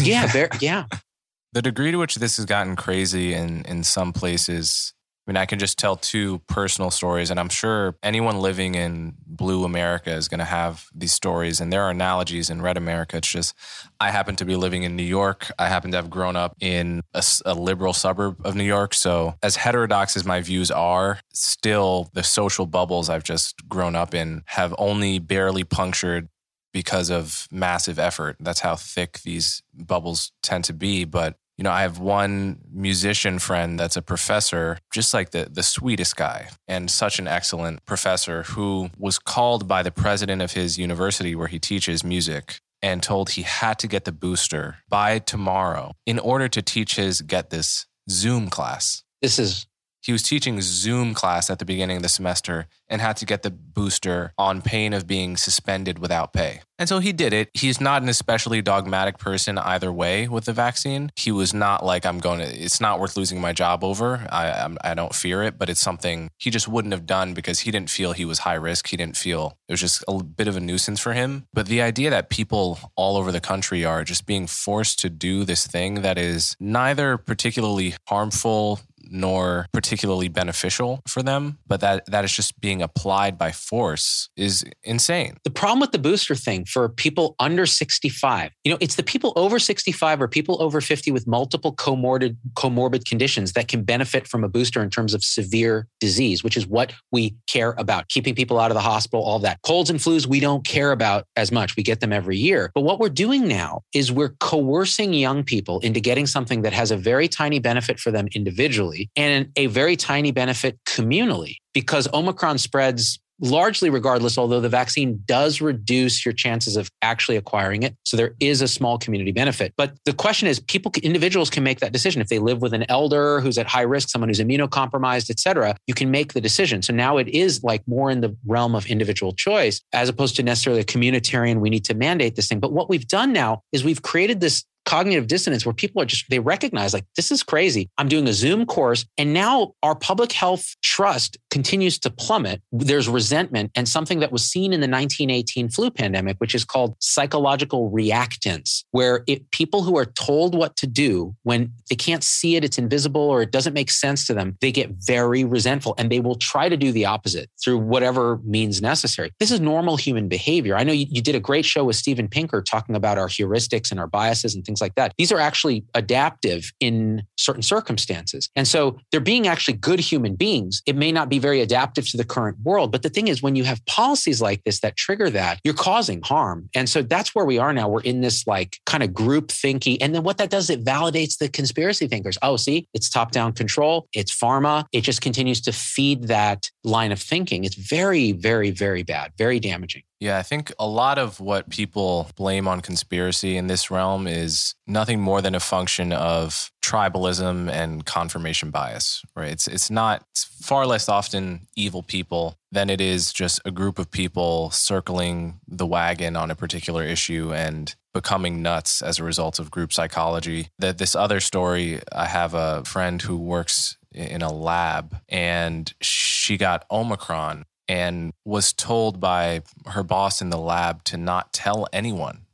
yeah, very, *laughs* yeah. The degree to which this has gotten crazy in in some places I mean, I can just tell two personal stories, and I'm sure anyone living in blue America is going to have these stories. And there are analogies in red America. It's just, I happen to be living in New York. I happen to have grown up in a, a liberal suburb of New York. So, as heterodox as my views are, still the social bubbles I've just grown up in have only barely punctured because of massive effort. That's how thick these bubbles tend to be. But you know, I have one musician friend that's a professor, just like the, the sweetest guy and such an excellent professor who was called by the president of his university where he teaches music and told he had to get the booster by tomorrow in order to teach his, get this, Zoom class. This is he was teaching Zoom class at the beginning of the semester and had to get the booster on pain of being suspended without pay. And so he did it. He's not an especially dogmatic person either way with the vaccine. He was not like, I'm going to, it's not worth losing my job over. I, I don't fear it, but it's something he just wouldn't have done because he didn't feel he was high risk. He didn't feel it was just a bit of a nuisance for him. But the idea that people all over the country are just being forced to do this thing that is neither particularly harmful nor particularly beneficial for them, but that that is just being applied by force is insane. The problem with the booster thing for people under 65, you know, it's the people over 65 or people over 50 with multiple comorbid comorbid conditions that can benefit from a booster in terms of severe disease, which is what we care about, keeping people out of the hospital, all that. Colds and flus we don't care about as much. We get them every year. But what we're doing now is we're coercing young people into getting something that has a very tiny benefit for them individually and a very tiny benefit communally because Omicron spreads largely regardless, although the vaccine does reduce your chances of actually acquiring it. So there is a small community benefit. But the question is people, individuals can make that decision. If they live with an elder who's at high risk, someone who's immunocompromised, et cetera, you can make the decision. So now it is like more in the realm of individual choice as opposed to necessarily a communitarian, we need to mandate this thing. But what we've done now is we've created this cognitive dissonance where people are just, they recognize like, this is crazy. I'm doing a Zoom course. And now our public health trust continues to plummet. There's resentment and something that was seen in the 1918 flu pandemic, which is called psychological reactance, where it, people who are told what to do when they can't see it, it's invisible or it doesn't make sense to them, they get very resentful and they will try to do the opposite through whatever means necessary. This is normal human behavior. I know you, you did a great show with Steven Pinker talking about our heuristics and our biases and things like that. These are actually adaptive in certain circumstances. And so they're being actually good human beings. It may not be very adaptive to the current world, but the thing is, when you have policies like this that trigger that, you're causing harm. And so that's where we are now. We're in this like kind of group thinky. And then what that does, it validates the conspiracy thinkers. Oh, see, it's top down control, it's pharma. It just continues to feed that line of thinking. It's very, very, very bad, very damaging. Yeah, I think a lot of what people blame on conspiracy in this realm is nothing more than a function of tribalism and confirmation bias, right? It's it's not it's far less often evil people than it is just a group of people circling the wagon on a particular issue and becoming nuts as a result of group psychology. That this other story, I have a friend who works in a lab and she got Omicron and was told by her boss in the lab to not tell anyone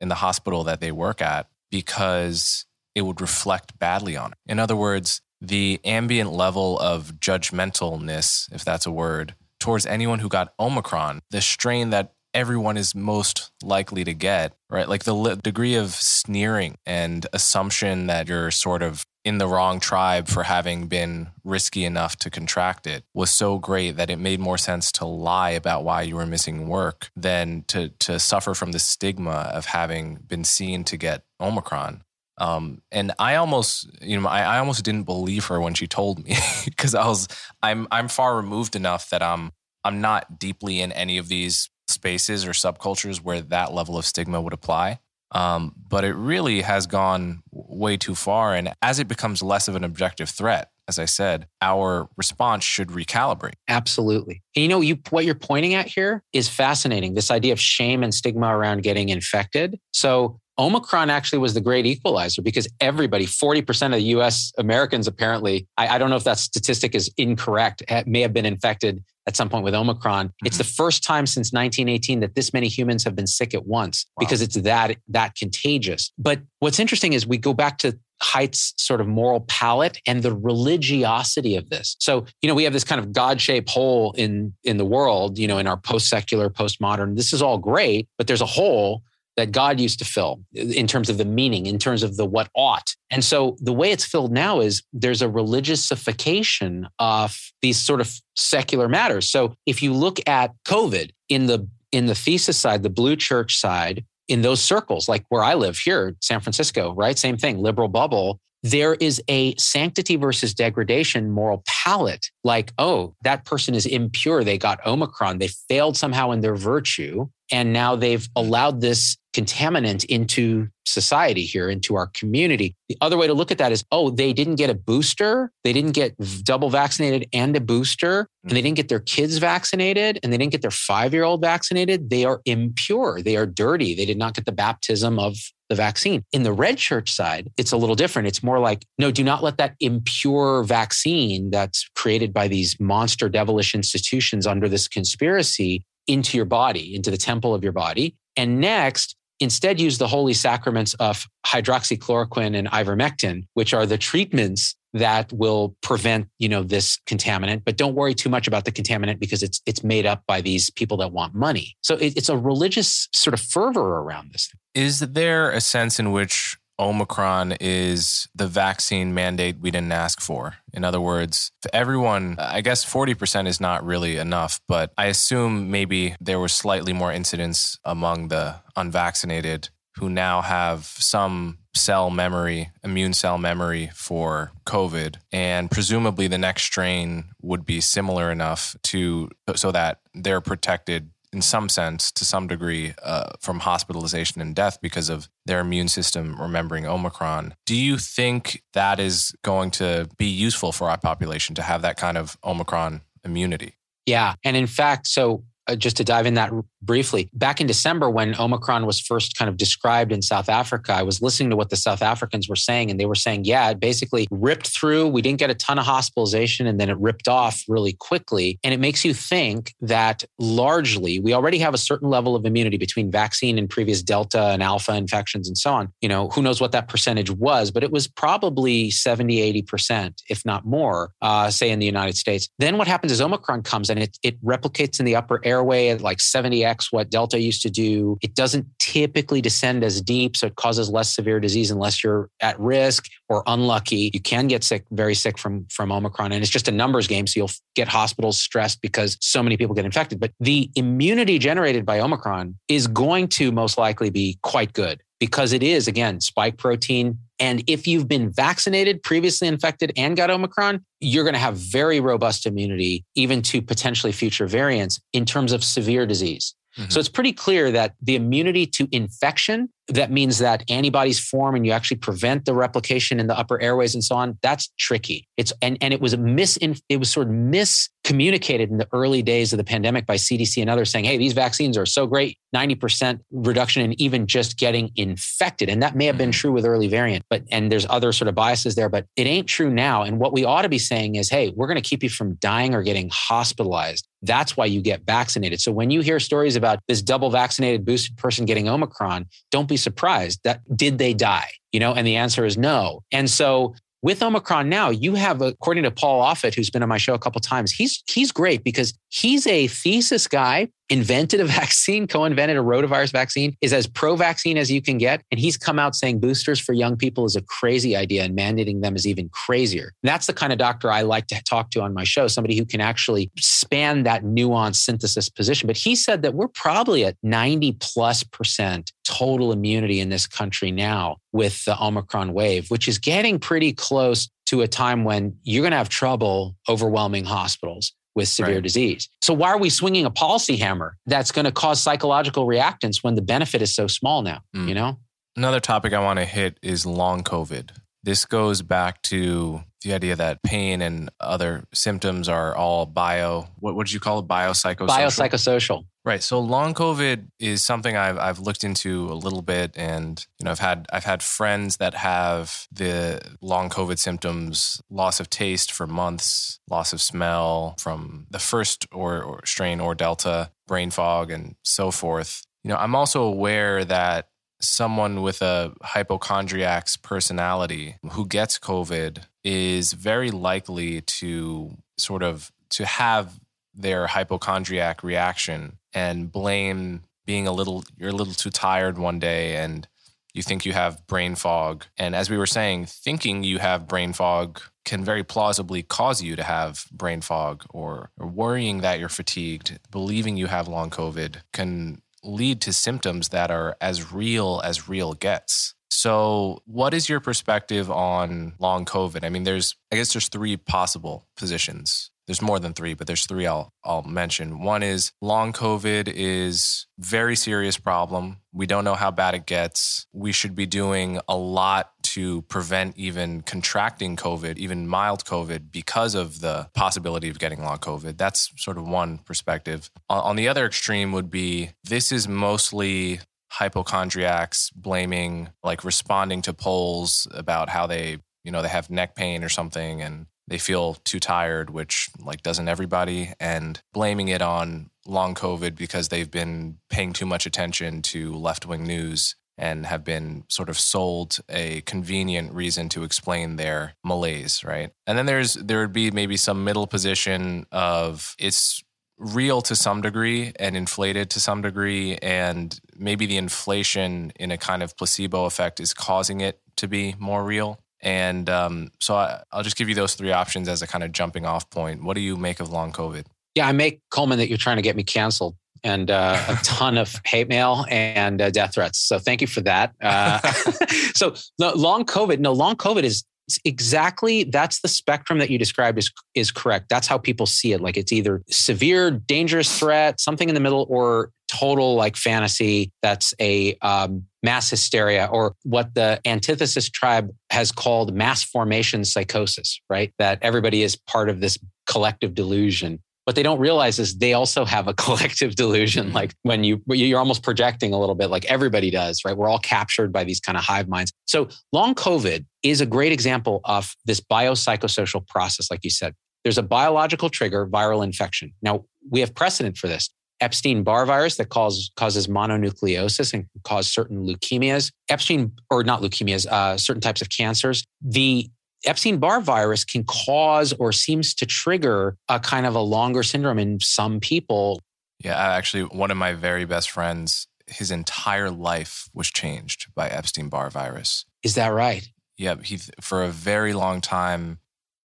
in the hospital that they work at because it would reflect badly on her. In other words, the ambient level of judgmentalness, if that's a word, towards anyone who got Omicron, the strain that everyone is most likely to get, right? Like the degree of sneering and assumption that you're sort of in the wrong tribe for having been risky enough to contract it was so great that it made more sense to lie about why you were missing work than to to suffer from the stigma of having been seen to get Omicron. Um, and I almost, you know, I, I almost didn't believe her when she told me *laughs* because I was, I'm, I'm far removed enough that I'm, I'm not deeply in any of these spaces or subcultures where that level of stigma would apply. Um, but it really has gone way too far. And as it becomes less of an objective threat, as I said, our response should recalibrate. Absolutely. And you know, you what you're pointing at here is fascinating. This idea of shame and stigma around getting infected. So Omicron actually was the great equalizer because everybody, 40% of the US Americans apparently, I, I, don't know if that statistic is incorrect, may have been infected at some point with Omicron. Mm-hmm. It's the first time since 1918 that this many humans have been sick at once wow. because it's that that contagious. But what's interesting is we go back to Haidt's sort of moral palette and the religiosity of this. So, you know, we have this kind of God-shaped hole in in the world, you know, in our post-secular, post-modern. This is all great, but there's a hole that God used to fill in terms of the meaning, in terms of the what ought. And so the way it's filled now is there's a religiousification of these sort of secular matters. So if you look at COVID in the in the thesis side, the blue church side, in those circles, like where I live here, San Francisco, right? Same thing, liberal bubble there is a sanctity versus degradation moral palette like oh that person is impure they got omicron they failed somehow in their virtue and now they've allowed this contaminant into society here, into our community. The other way to look at that is, oh, they didn't get a booster. They didn't get double vaccinated and a booster, and they mm. didn't get their kids vaccinated, and they didn't get their five year old vaccinated. They are impure. They are dirty. They did not get the baptism of the vaccine. In the red church side, it's a little different. It's more like, no, do not let that impure vaccine that's created by these monster devilish institutions under this conspiracy into your body, into the temple of your body. And next, instead use the holy sacraments of hydroxychloroquine and ivermectin, which are the treatments that will prevent, you know, this contaminant. But don't worry too much about the contaminant because it's it's made up by these people that want money. So it, it's a religious sort of fervor around this. Is there a sense in which Omicron is the vaccine mandate we didn't ask for. In other words, everyone, I guess 40% is not really enough, but I assume maybe there were slightly more incidents among the unvaccinated who now have some cell memory, immune cell memory for COVID. And presumably the next strain would be similar enough to so that they're protected in some sense, to some degree, uh, from hospitalization and death because of their immune system remembering Omicron. Do you think that is going to be useful for our population to have that kind of Omicron immunity? Yeah. And in fact, so uh, just to dive in that briefly. Back in December, when Omicron was first kind of described in South Africa, I was listening to what the South Africans were saying, and they were saying, yeah, it basically ripped through. We didn't get a ton of hospitalization, and then it ripped off really quickly. And it makes you think that largely we already have a certain level of immunity between vaccine and previous Delta and Alpha infections and so on. You know, who knows what that percentage was, but it was probably 70, 80%, if not more, uh, say in the United States. Then what happens is Omicron comes and it, it replicates in the upper airway at like 70x what Delta used to do. It doesn't typically descend as deep, so it causes less severe disease unless you're at risk or unlucky. You can get sick, very sick from, from Omicron. And it's just a numbers game. So you'll get hospitals stressed because so many people get infected. But the immunity generated by Omicron is going to most likely be quite good because it is, again, spike protein. And if you've been vaccinated, previously infected, and got Omicron, you're going to have very robust immunity, even to potentially future variants in terms of severe disease. Mm-hmm. So it's pretty clear that the immunity to infection, that means that antibodies form and you actually prevent the replication in the upper airways and so on. That's tricky. It's and, and it was a mis it was sort of miscommunicated in the early days of the pandemic by CDC and others saying, hey, these vaccines are so great, 90% reduction in even just getting infected. And that may have been mm-hmm. true with early variant, but and there's other sort of biases there, but it ain't true now. And what we ought to be saying is, hey, we're going to keep you from dying or getting hospitalized. That's why you get vaccinated. So when you hear stories about this double vaccinated boosted person getting Omicron, don't be surprised that did they die? You know, and the answer is no. And so with Omicron now, you have, according to Paul Offit, who's been on my show a couple times, he's he's great because he's a thesis guy, invented a *laughs* vaccine, co-invented a rotavirus vaccine, is as pro-vaccine as you can get, and he's come out saying boosters for young people is a crazy idea, and mandating them is even crazier. That's the kind of doctor I like to talk to on my show, somebody who can actually span that nuanced synthesis position. But he said that we're probably at 90 plus percent total immunity in this country now with the Omicron wave, which is getting pretty close to a time when you're going to have trouble overwhelming hospitals with severe right. disease. So why are we swinging a policy hammer that's going to cause psychological reactance when the benefit is so small now, mm. you know? Another topic I want to hit is long COVID. This goes back to the idea that pain and other symptoms are all bio. What would you call it? Biopsychosocial. Biopsychosocial. Right. So long COVID is something I've I've looked into a little bit, and you know I've had I've had friends that have the long COVID symptoms: loss of taste for months, loss of smell from the first or, or strain or Delta, brain fog, and so forth. You know, I'm also aware that someone with a hypochondriac's personality who gets COVID is very likely to sort of to have their hypochondriac reaction and blame being a little you're a little too tired one day and you think you have brain fog. And as we were saying thinking you have brain fog can very plausibly cause you to have brain fog or, or worrying that you're fatigued believing you have long covid can lead to symptoms that are as real as real gets. So, what is your perspective on long COVID? I mean, there's, I guess there's three possible positions there's more than three, but there's three I'll, I'll mention. One is long COVID is very serious problem. We don't know how bad it gets. We should be doing a lot to prevent even contracting COVID, even mild COVID, because of the possibility of getting long COVID. That's sort of one perspective. On the other extreme would be this is mostly hypochondriacs blaming, like responding to polls about how they, you know, they have neck pain or something and they feel too tired, which like doesn't everybody, and blaming it on long COVID because they've been paying too much attention to left wing news and have been sort of sold a convenient reason to explain their malaise, right? And then there's there would be maybe some middle position of it's real to some degree and inflated to some degree and maybe the inflation in a kind of placebo effect is causing it to be more real and um, so I, will just give you those three options as a kind of jumping off point. What do you make of long COVID? Yeah, I make Coleman that you're trying to get me canceled and uh, a *laughs* ton of hate mail and uh, death threats. So thank you for that. Uh, *laughs* *laughs* so no, long COVID, no, long COVID is exactly that's the spectrum that you described is is correct. That's how people see it. Like it's either severe, dangerous threat, something in the middle, or total like fantasy that's a um, mass hysteria or what the antithesis tribe has called mass formation psychosis right that everybody is part of this collective delusion what they don't realize is they also have a *laughs* collective delusion. Mm-hmm. Like when you, you're almost projecting a little bit like everybody does, right? We're all captured by these kind of hive minds. So long COVID is a great example of this biopsychosocial process, like you said. There's a biological trigger, viral infection. Now, we have precedent for this. Epstein Barr virus that cause, causes mononucleosis and can cause certain leukemias. Epstein, or not leukemias, uh, certain types of cancers. The Epstein Barr virus can cause or seems to trigger a kind of a longer syndrome in some people. Yeah, actually, one of my very best friends, his entire life was changed by Epstein Barr virus. Is that right? Yeah, he for a very long time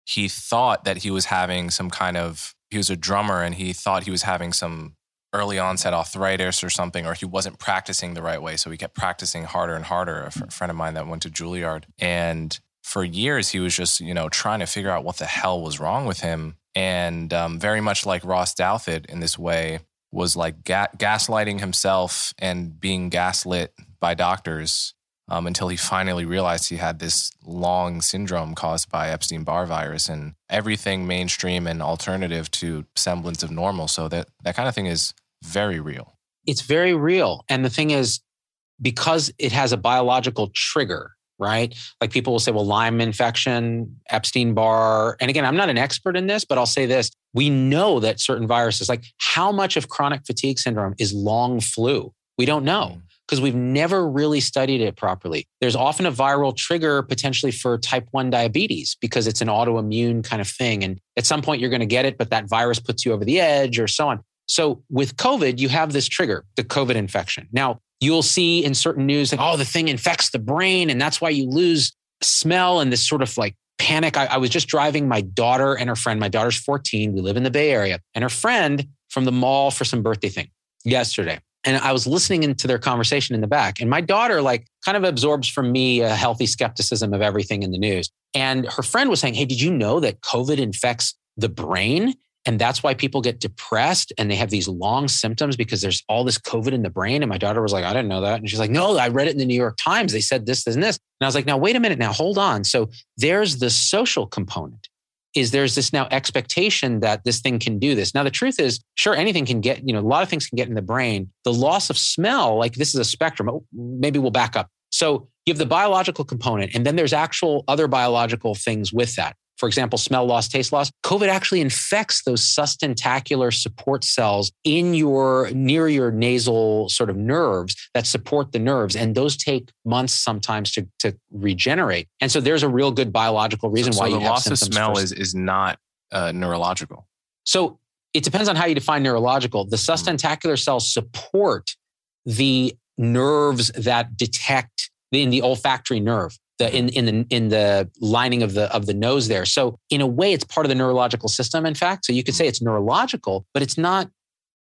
he thought that he was having some kind of he was a drummer and he thought he was having some early onset arthritis or something or he wasn't practicing the right way so he kept practicing harder and harder. A friend of mine that went to Juilliard and for years he was just you know trying to figure out what the hell was wrong with him. And um, very much like ross douthat in this way was like ga- gaslighting himself and being gaslit by doctors um, until he finally realized he had this long syndrome caused by epstein-barr virus and everything mainstream and alternative to semblance of normal. So that that kind of thing is very real it's very real and the thing is because it has a biological trigger right? Like people will say, well, Lyme infection, Epstein Barr. And again, I'm not an expert in this, but I'll say this. We know that certain viruses, like how much of chronic fatigue syndrome is long flu? We don't know because mm. we've never really studied it properly. There's often a viral trigger potentially for type 1 diabetes because it's an autoimmune kind of thing. And at some point, you're going to get it, but that virus puts you over the edge or so on. So with COVID, you have this trigger, the COVID infection. Now, you'll see in certain news that, oh, the thing infects the brain and that's why you lose smell and this sort of like panic. I, I, was just driving my daughter and her friend. My daughter's 14. We live in the Bay Area. And her friend from the mall for some birthday thing yesterday. And I was listening into their conversation in the back. And my daughter, like, kind of absorbs from me a healthy skepticism of everything in the news. And her friend was saying, Hey, did you know that COVID infects the brain? And that's why people get depressed and they have these long symptoms because there's all this COVID in the brain. And my daughter was like, I didn't know that. And she's like, No, I read it in the New York Times. They said this, this, and this. And I was like, Now, wait a minute. Now, hold on. So there's the social component. Is there's this now expectation that this thing can do this? Now, the truth is, sure, anything can get, you know, a lot of things can get in the brain. The loss of smell, like this is a spectrum. Oh, maybe we'll back up. So you have the biological component, and then there's actual other biological things with that for example, smell loss, taste loss, COVID actually infects those sustentacular support cells in your near your nasal sort of nerves that support the nerves. And those take months sometimes to, to regenerate. And so there's a real good biological reason so, why so the loss of smell is, is not uh, neurological. So it depends on how you define neurological. The hmm. sustentacular cells support the nerves that detect in the olfactory nerve the in in the in the lining of the of the nose there. So in a way, it's part of the neurological system. In fact, so you could say it's neurological, but it's not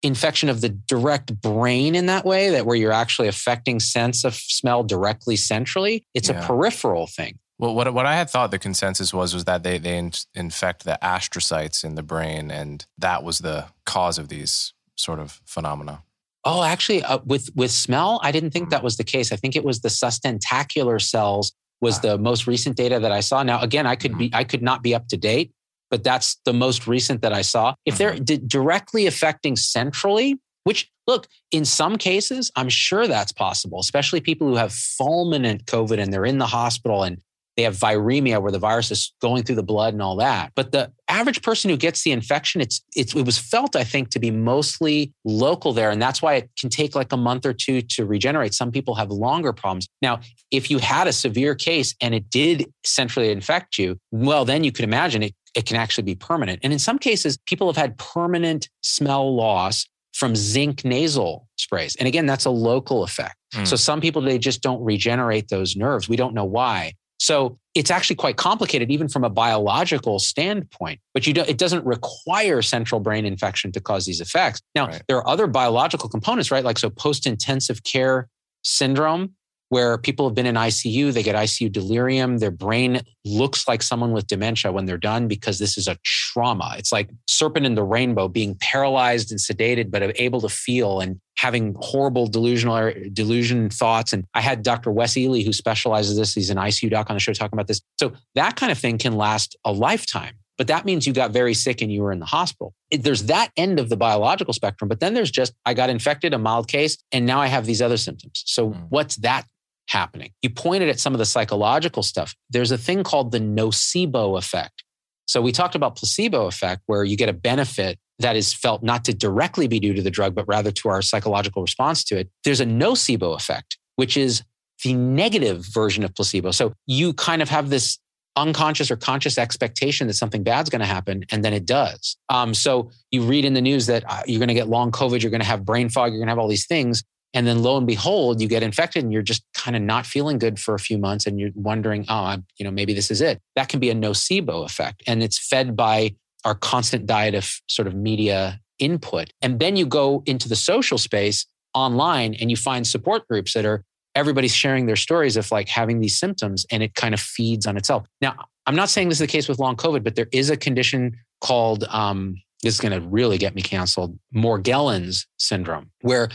infection of the direct brain in that way that where you're actually affecting sense of smell directly centrally. It's yeah. a peripheral thing. Well, what what I had thought the consensus was was that they they in, infect the astrocytes in the brain, and that was the cause of these sort of phenomena. Oh, actually, uh, with with smell, I didn't think mm. that was the case. I think it was the sustentacular cells was the most recent data that I saw. Now, again, I could be, mm-hmm. I could not be up to date, but that's the most recent that I saw. If they're mm-hmm. d- directly affecting centrally, which look, in some cases, I'm sure that's possible, especially people who have fulminant COVID and they're in the hospital and they have viremia where the virus is going through the blood and all that. But the average person who gets the infection, it's, it's it was felt, I think, to be mostly local there. And that's why it can take like a month or two to regenerate. Some people have longer problems. Now, if you had a severe case and it did centrally infect you, well, then you could imagine it, it can actually be permanent. And in some cases, people have had permanent smell loss from zinc nasal sprays. And again, that's a local effect. Mm. So some people, they just don't regenerate those nerves. We don't know why. So it's actually quite complicated, even from a biological standpoint. But you do, it doesn't require central brain infection to cause these effects. Now, right. there are other biological components, right? Like so, post-intensive care syndrome where people have been in ICU, they get ICU delirium, their brain looks like someone with dementia when they're done because this is a trauma. It's like serpent in the rainbow being paralyzed and sedated, but able to feel and having horrible delusional delusion thoughts. And I had Dr. Wes Ely, who specializes this. He's an ICU doc on the show talking about this. So that kind of thing can last a lifetime but that means you got very sick and you were in the hospital. It, there's that end of the biological spectrum, but then there's just, I got infected, a mild case, and now I have these other symptoms. So mm. what's that happening? You pointed at some of the psychological stuff. There's a thing called the nocebo effect. So we talked about placebo effect, where you get a benefit that is felt not to directly be due to the drug, but rather to our psychological response to it. There's a nocebo effect, which is the negative version of placebo. So you kind of have this unconscious or conscious expectation that something bad's going to happen, and then it does. Um, so you read in the news that uh, you're going to get long COVID, you're going to have brain fog, you're going to have all these things. And then lo and behold, you get infected and you're just kind of not feeling good for a few months and you're wondering, oh, I'm, you know, maybe this is it. That can be a nocebo effect. And it's fed by our constant diet of sort of media input. And then you go into the social space online and you find support groups that are everybody's sharing their stories of like having these symptoms and it kind of feeds on itself. Now, I'm not saying this is the case with long COVID, but there is a condition called, um, this is going to really get me canceled, Morgellons syndrome, where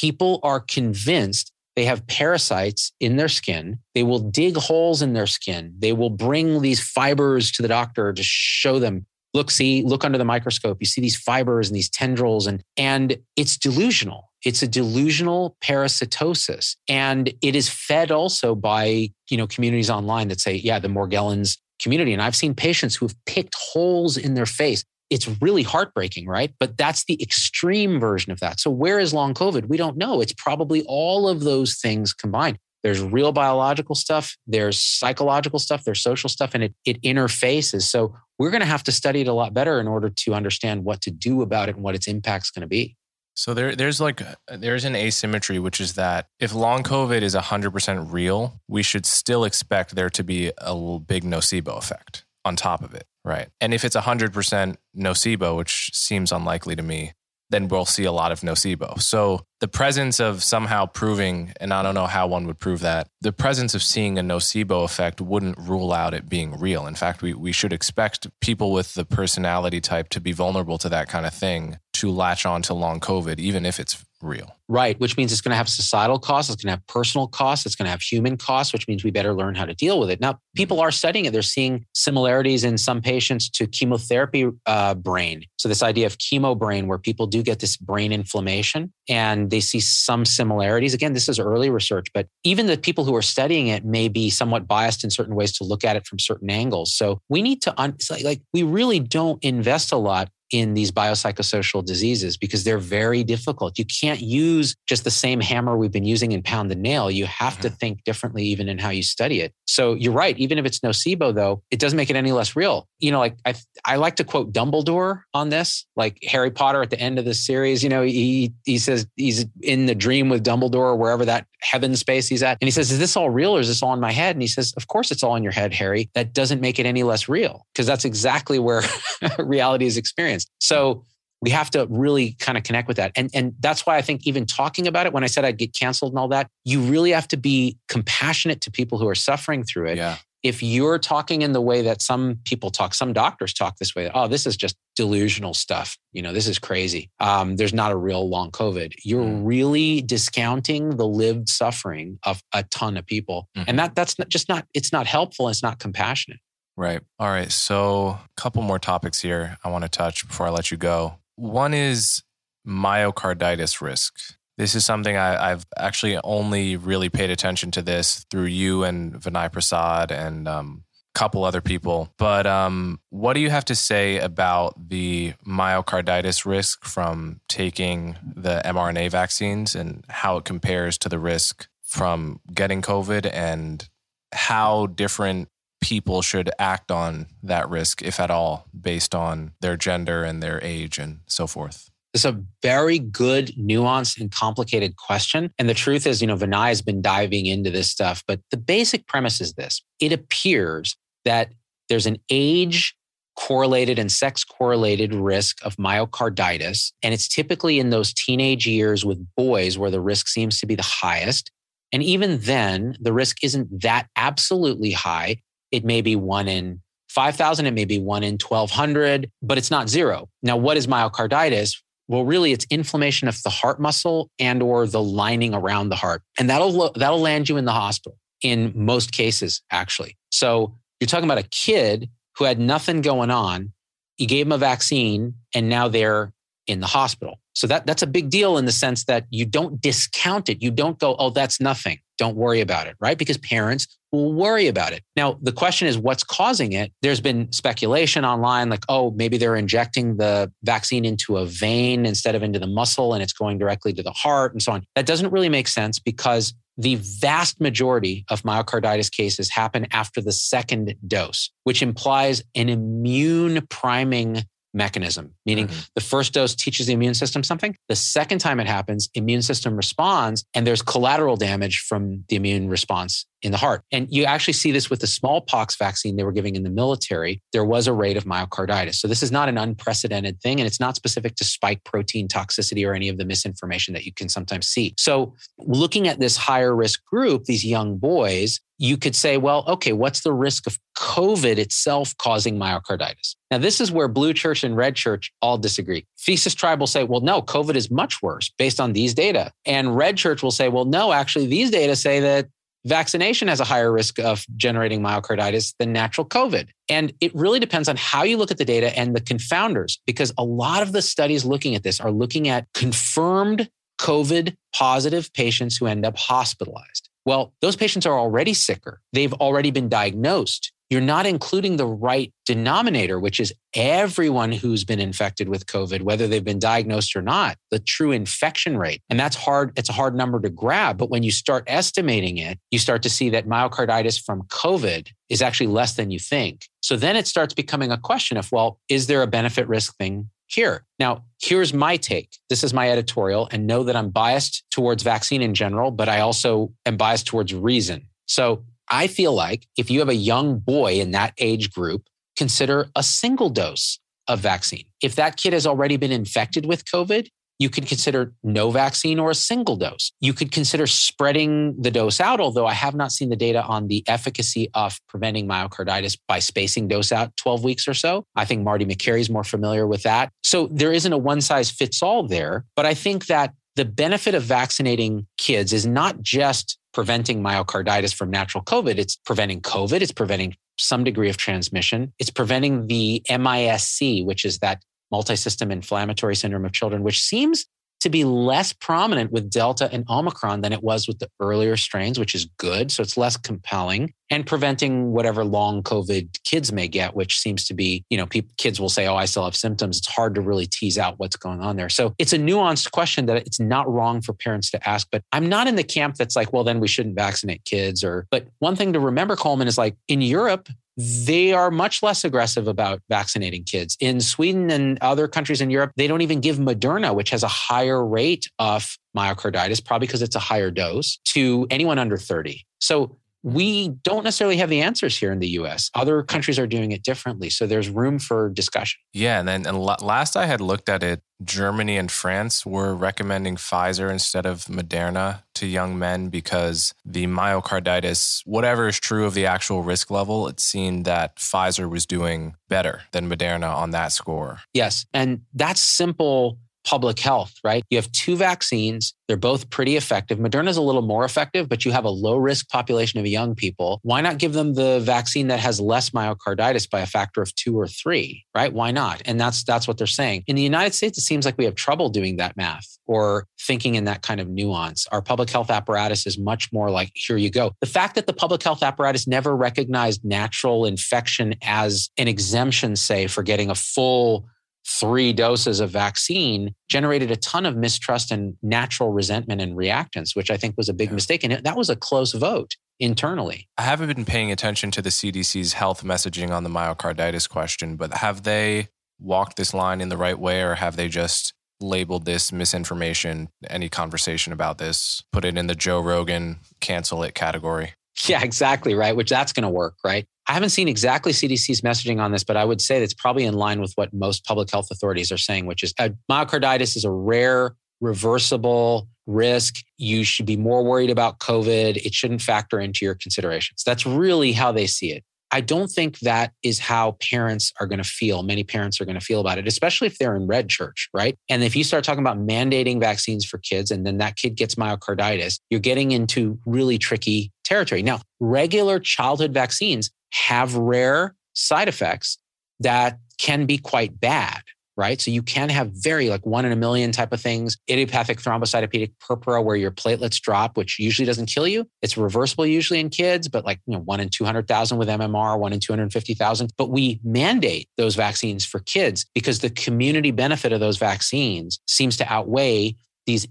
people are convinced they have parasites in their skin. They will dig holes in their skin. They will bring these fibers to the doctor to show them look see look under the microscope. You see these fibers and these tendrils and and it's delusional. It's a delusional parasitosis. And it is fed also by you know communities online that say yeah the morgellons community. And i've seen patients who've picked holes in their face it's really heartbreaking right? But that's the extreme version of that. So where is long covid? We don't know. It's probably all of those things combined. There's real biological stuff, there's psychological stuff, there's social stuff, and it, it interfaces. So we're going to have to study it a lot better in order to understand what to do about it and what its impact's going to be. So there, there's like there's an asymmetry, which is that if long COVID is 100% real, we should still expect there to be a big nocebo effect on top of it, right? And if it's 100% nocebo, which seems unlikely to me, then we'll see a lot of nocebo. So the presence of somehow proving, and I don't know how one would prove that, the presence of seeing a nocebo effect wouldn't rule out it being real. In fact, we, we should expect people with the personality type to be vulnerable to that kind of thing to latch on to long COVID, even if it's real. Right, which means it's going to have societal costs, it's going to have personal costs, it's going to have human costs, which means we better learn how to deal with it. Now, people are studying it. They're seeing similarities in some patients to chemotherapy uh, brain. So, this idea of chemo brain, where people do get this brain inflammation and they see some similarities. Again, this is early research, but even the people who are studying it may be somewhat biased in certain ways to look at it from certain angles. So, we need to, un- like, like, we really don't invest a lot in these biopsychosocial diseases because they're very difficult. You can't use just the same hammer we've been using and pound the nail. You have mm-hmm. to think differently even in how you study it. So you're right. Even if it's nocebo, though, it doesn't make it any less real. You know, like I, I like to quote Dumbledore on this, like Harry Potter at the end of the series. You know, he he says he's in the dream with Dumbledore or wherever that heaven space he's at, and he says, "Is this all real or is this all in my head?" And he says, "Of course, it's all in your head, Harry. That doesn't make it any less real because that's exactly where *laughs* reality is experienced." So we have to really kind of connect with that. And, and that's why I think even talking about it, when I said I'd get canceled and all that, you really have to be compassionate to people who are suffering through it. Yeah. If you're talking in the way that some people talk, some doctors talk this way, oh, this is just delusional stuff. You know, this is crazy. Um, there's not a real long COVID. You're mm. really discounting the lived suffering of a ton of people. Mm-hmm. And that that's not, just not, it's not helpful. It's not compassionate. Right. All right. So, a couple more topics here I want to touch before I let you go. One is myocarditis risk. This is something I, have actually only really paid attention to this through you and Vinay Prasad and um, a couple other people. But um, what do you have to say about the myocarditis risk from taking the mRNA vaccines and how it compares to the risk from getting COVID and how different people should act on that risk, if at all, based on their gender and their age and so forth? It's a very good, nuanced, and complicated question. And the truth is, you know, Vinay has been diving into this stuff, but the basic premise is this it appears that there's an age correlated and sex correlated risk of myocarditis. And it's typically in those teenage years with boys where the risk seems to be the highest. And even then, the risk isn't that absolutely high it may be one in 5,000, it may be one in 1,200, but it's not zero. Now, what is myocarditis? Well, really, it's inflammation of the heart muscle and or the lining around the heart. And that'll, that'll land you in the hospital in most cases, actually. So you're talking about a kid who had nothing going on. You gave them a vaccine and now they're in the hospital. So that, that's a big deal in the sense that you don't discount it. You don't go, oh, that's nothing. Don't worry about it, right? Because parents will worry about it. Now, the question is what's causing it? There's been speculation online like, oh, maybe they're injecting the vaccine into a vein instead of into the muscle and it's going directly to the heart and so on. That doesn't really make sense because the vast majority of myocarditis cases happen after the second dose, which implies an immune priming mechanism, meaning mm-hmm. the first dose teaches the immune system something. The second time it happens, immune system responds and there's collateral damage from the immune response in the heart. And you actually see this with the smallpox vaccine they were giving in the military. There was a rate of myocarditis. So this is not an unprecedented thing and it's not specific to spike protein toxicity or any of the misinformation that you can sometimes see. So looking at this higher risk group, these young boys, you could say, well, okay, what's the risk of COVID itself causing myocarditis? Now, this is where Blue Church and Red Church all disagree. Thesis Tribe will say, well, no, COVID is much worse based on these data. And Red Church will say, well, no, actually, these data say that vaccination has a higher risk of generating myocarditis than natural COVID. And it really depends on how you look at the data and the confounders, because a lot of the studies looking at this are looking at confirmed COVID positive patients who end up hospitalized. Well, those patients are already sicker. They've already been diagnosed. You're not including the right denominator, which is everyone who's been infected with COVID, whether they've been diagnosed or not, the true infection rate. And that's hard. It's a hard number to grab. But when you start estimating it, you start to see that myocarditis from COVID is actually less than you think. So then it starts becoming a question of, well, is there a benefit risk thing here. Now, here's my take. This is my editorial, and know that I'm biased towards vaccine in general, but I also am biased towards reason. So I feel like if you have a young boy in that age group, consider a single dose of vaccine. If that kid has already been infected with COVID, you could consider no vaccine or a single dose. You could consider spreading the dose out, although I have not seen the data on the efficacy of preventing myocarditis by spacing dose out 12 weeks or so. I think Marty Makary is more familiar with that. So there isn't a one size fits all there. But I think that the benefit of vaccinating kids is not just preventing myocarditis from natural COVID, it's preventing COVID, it's preventing some degree of transmission. It's preventing the MIS-C, which is that multisystem inflammatory syndrome of children, which seems to be less prominent with Delta and Omicron than it was with the earlier strains, which is good. So it's less compelling and preventing whatever long COVID kids may get, which seems to be, you know, kids will say, oh, I still have symptoms. It's hard to really tease out what's going on there. So it's a nuanced question that it's not wrong for parents to ask, but I'm not in the camp that's like, well, then we shouldn't vaccinate kids or, but one thing to remember, Coleman, is like in Europe, they are much less aggressive about vaccinating kids. In Sweden and other countries in Europe, they don't even give Moderna, which has a higher rate of myocarditis, probably because it's a higher dose, to anyone under 30. So we don't necessarily have the answers here in the US. Other countries are doing it differently. So there's room for discussion. Yeah. And then and last I had looked at it, Germany and France were recommending Pfizer instead of Moderna to young men because the myocarditis, whatever is true of the actual risk level, it seemed that Pfizer was doing better than Moderna on that score. Yes. And that's simple public health, right? You have two vaccines. They're both pretty effective. Moderna is a little more effective, but you have a low risk population of young people. Why not give them the vaccine that has less myocarditis by a factor of two or three, right? Why not? And that's that's what they're saying. In the United States, it seems like we have trouble doing that math or thinking in that kind of nuance. Our public health apparatus is much more like, here you go. The fact that the public health apparatus never recognized natural infection as an exemption, say, for getting a full three doses of vaccine generated a ton of mistrust and natural resentment and reactance, which I think was a big yeah. mistake. And that was a close vote internally. I haven't been paying attention to the CDC's health messaging on the myocarditis question, but have they walked this line in the right way or have they just labeled this misinformation, any conversation about this, put it in the Joe Rogan cancel it category? *laughs* Yeah, exactly. Right. Which that's going to work. Right. I haven't seen exactly CDC's messaging on this, but I would say that's probably in line with what most public health authorities are saying, which is uh, myocarditis is a rare, reversible risk. You should be more worried about COVID. It shouldn't factor into your considerations. That's really how they see it. I don't think that is how parents are going to feel. Many parents are going to feel about it, especially if they're in red church, right? And if you start talking about mandating vaccines for kids and then that kid gets myocarditis, you're getting into really tricky territory. Now, regular childhood vaccines have rare side effects that can be quite bad right? So you can have very like one in a million type of things, idiopathic thrombocytopenic purpura where your platelets drop, which usually doesn't kill you. It's reversible usually in kids, but like, you know, one in 200,000 with MMR, one in 250,000. But we mandate those vaccines for kids because the community benefit of those vaccines seems to outweigh these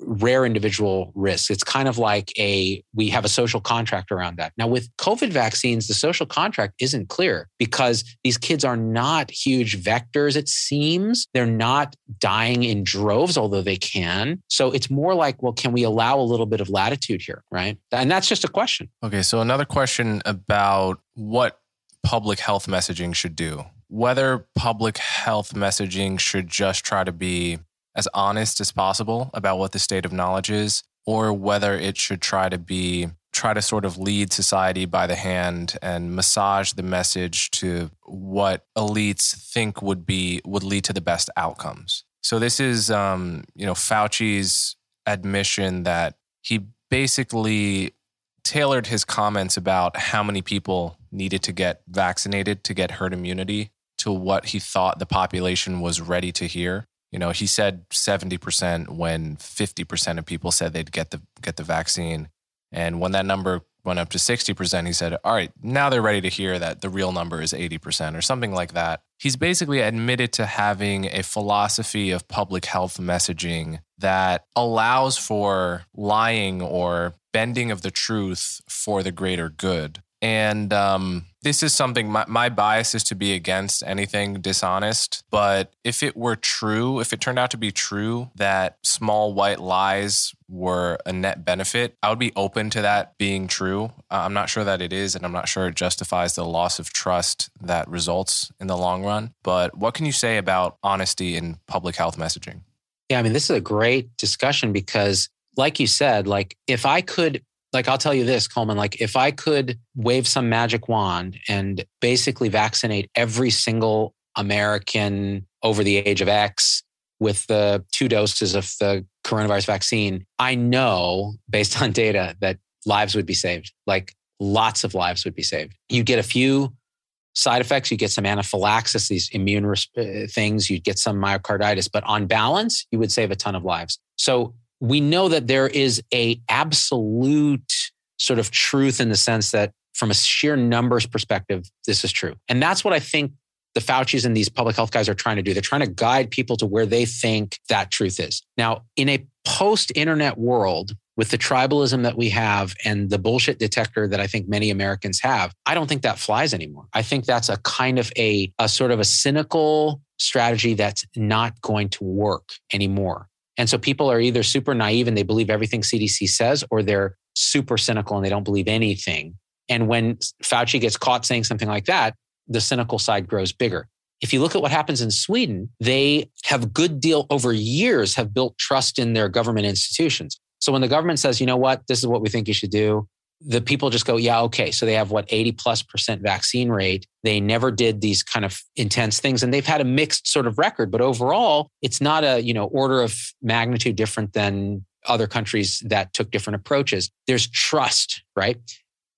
rare individual risks. It's kind of like a, we have a social contract around that. Now, with COVID vaccines, the social contract isn't clear because these kids are not huge vectors, it seems. They're not dying in droves, although they can. So it's more like, well, can we allow a little bit of latitude here? Right. And that's just a question. Okay. So another question about what public health messaging should do. Whether public health messaging should just try to be as honest as possible about what the state of knowledge is, or whether it should try to be try to sort of lead society by the hand and massage the message to what elites think would be would lead to the best outcomes. So this is um, you know Fauci's admission that he basically tailored his comments about how many people needed to get vaccinated to get herd immunity to what he thought the population was ready to hear. You know, he said 70% when 50% of people said they'd get the get the vaccine. And when that number went up to 60%, he said, "All right, now they're ready to hear that the real number is 80% or something like that." He's basically admitted to having a philosophy of public health messaging that allows for lying or bending of the truth for the greater good. And um, this is something my, my bias is to be against anything dishonest. But if it were true, if it turned out to be true that small white lies were a net benefit, I would be open to that being true. Uh, I'm not sure that it is, and I'm not sure it justifies the loss of trust that results in the long run. But what can you say about honesty in public health messaging? Yeah, I mean, this is a great discussion because, like you said, like if I could like I'll tell you this, Coleman, like if I could wave some magic wand and basically vaccinate every single American over the age of X with the two doses of the coronavirus vaccine, I know based on data that lives would be saved. Like lots of lives would be saved. You get a few side effects, you get some anaphylaxis, these immune uh, things, you'd get some myocarditis, but on balance, you would save a ton of lives. So we know that there is a absolute sort of truth in the sense that from a sheer numbers perspective, this is true. And that's what I think the Fauci's and these public health guys are trying to do. They're trying to guide people to where they think that truth is. Now, in a post internet world, with the tribalism that we have and the bullshit detector that I think many Americans have, I don't think that flies anymore. I think that's a kind of a, a sort of a cynical strategy that's not going to work anymore. And so people are either super naive and they believe everything CDC says, or they're super cynical and they don't believe anything. And when Fauci gets caught saying something like that, the cynical side grows bigger. If you look at what happens in Sweden, they have good deal over years have built trust in their government institutions. So when the government says, you know what, this is what we think you should do, the people just go, yeah, okay. So they have what 80 plus percent vaccine rate. They never did these kind of intense things and they've had a mixed sort of record, but overall it's not a, you know, order of magnitude different than other countries that took different approaches. There's trust, right?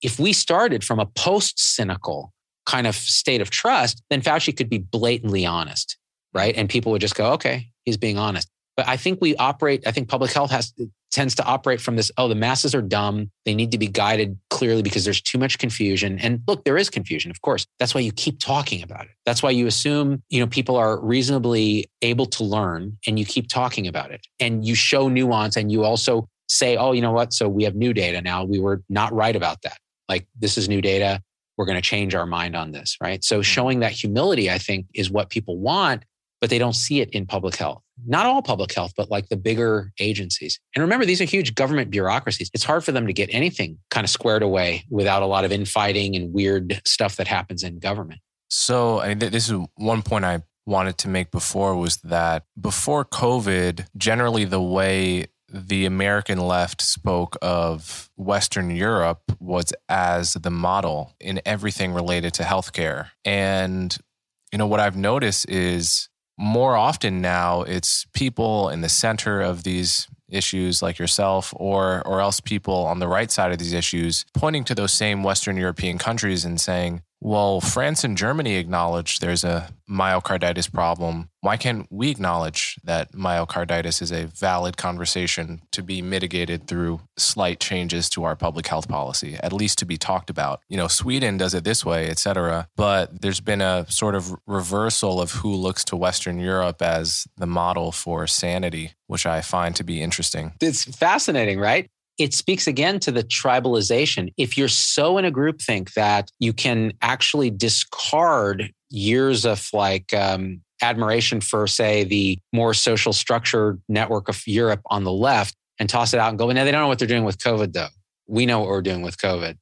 If we started from a post cynical kind of state of trust, then Fauci could be blatantly honest, right? And people would just go, okay, he's being honest. But I think we operate, I think public health has tends to operate from this, oh, the masses are dumb. They need to be guided clearly because there's too much confusion. And look, there is confusion, of course. That's why you keep talking about it. That's why you assume, you know, people are reasonably able to learn and you keep talking about it. And you show nuance and you also say, oh, you know what? So we have new data now. We were not right about that. Like this is new data. We're going to change our mind on this, right? So mm-hmm. showing that humility, I think, is what people want but they don't see it in public health. Not all public health, but like the bigger agencies. And remember, these are huge government bureaucracies. It's hard for them to get anything kind of squared away without a lot of infighting and weird stuff that happens in government. So, I mean, this is one point I wanted to make before was that before COVID, generally the way the American left spoke of Western Europe was as the model in everything related to healthcare. And, you know, what I've noticed is more often now it's people in the center of these issues like yourself or or else people on the right side of these issues pointing to those same western european countries and saying Well, France and Germany acknowledge there's a myocarditis problem. Why can't we acknowledge that myocarditis is a valid conversation to be mitigated through slight changes to our public health policy, at least to be talked about? You know, Sweden does it this way, et cetera. But there's been a sort of reversal of who looks to Western Europe as the model for sanity, which I find to be interesting. It's fascinating, right? it speaks again to the tribalization. If you're so in a group think that you can actually discard years of like um, admiration for, say, the more social structure network of Europe on the left and toss it out and go, now they don't know what they're doing with COVID, though. We know what we're doing with COVID.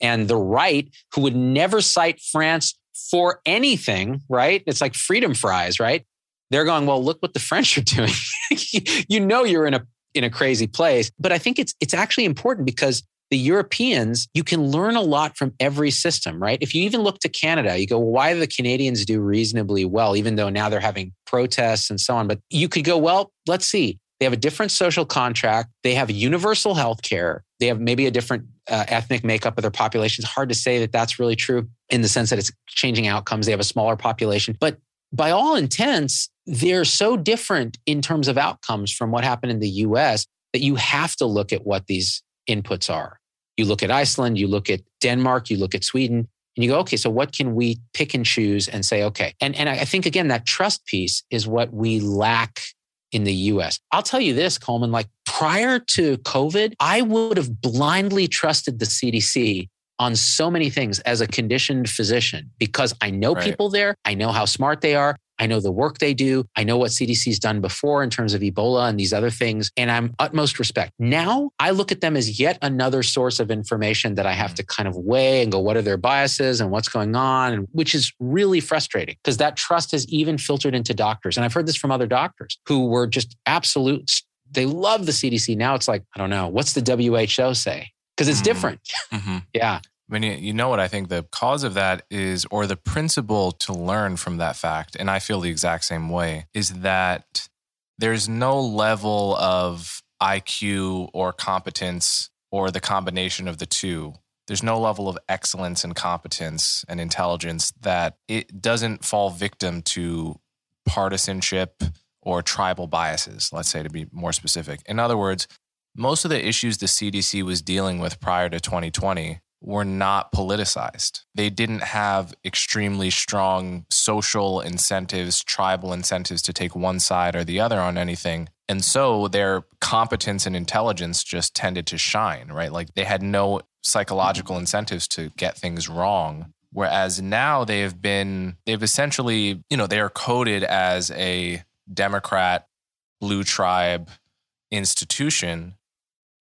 And the right, who would never cite France for anything, right? It's like freedom fries, right? They're going, well, look what the French are doing. *laughs* you know, you're in a in a crazy place. But I think it's it's actually important because the Europeans, you can learn a lot from every system, right? If you even look to Canada, you go, well, why do the Canadians do reasonably well, even though now they're having protests and so on? But you could go, well, let's see. They have a different social contract. They have universal health care. They have maybe a different uh, ethnic makeup of their population. It's hard to say that that's really true in the sense that it's changing outcomes. They have a smaller population. But by all intents, they're so different in terms of outcomes from what happened in the US that you have to look at what these inputs are. You look at Iceland, you look at Denmark, you look at Sweden, and you go, okay, so what can we pick and choose and say, okay. And, and I think, again, that trust piece is what we lack in the US. I'll tell you this, Coleman, like prior to COVID, I would have blindly trusted the CDC on so many things as a conditioned physician because I know right. people there. I know how smart they are. I know the work they do. I know what CDC's done before in terms of Ebola and these other things. And I'm utmost respect. Now I look at them as yet another source of information that I have mm. to kind of weigh and go, what are their biases and what's going on? which is really frustrating because that trust has even filtered into doctors. And I've heard this from other doctors who were just absolute. They love the CDC. Now it's like, I don't know, what's the WHO say? because it's mm-hmm. different. Mm-hmm. *laughs* yeah. I mean, you know what I think the cause of that is, or the principle to learn from that fact, and I feel the exact same way, is that there's no level of IQ or competence or the combination of the two. There's no level of excellence and competence and intelligence that it doesn't fall victim to partisanship or tribal biases, let's say to be more specific. In other words, most of the issues the CDC was dealing with prior to 2020 were not politicized. They didn't have extremely strong social incentives, tribal incentives to take one side or the other on anything. And so their competence and intelligence just tended to shine, right? Like they had no psychological mm-hmm. incentives to get things wrong. Whereas now they have been, they've essentially, you know, they are coded as a Democrat, blue tribe institution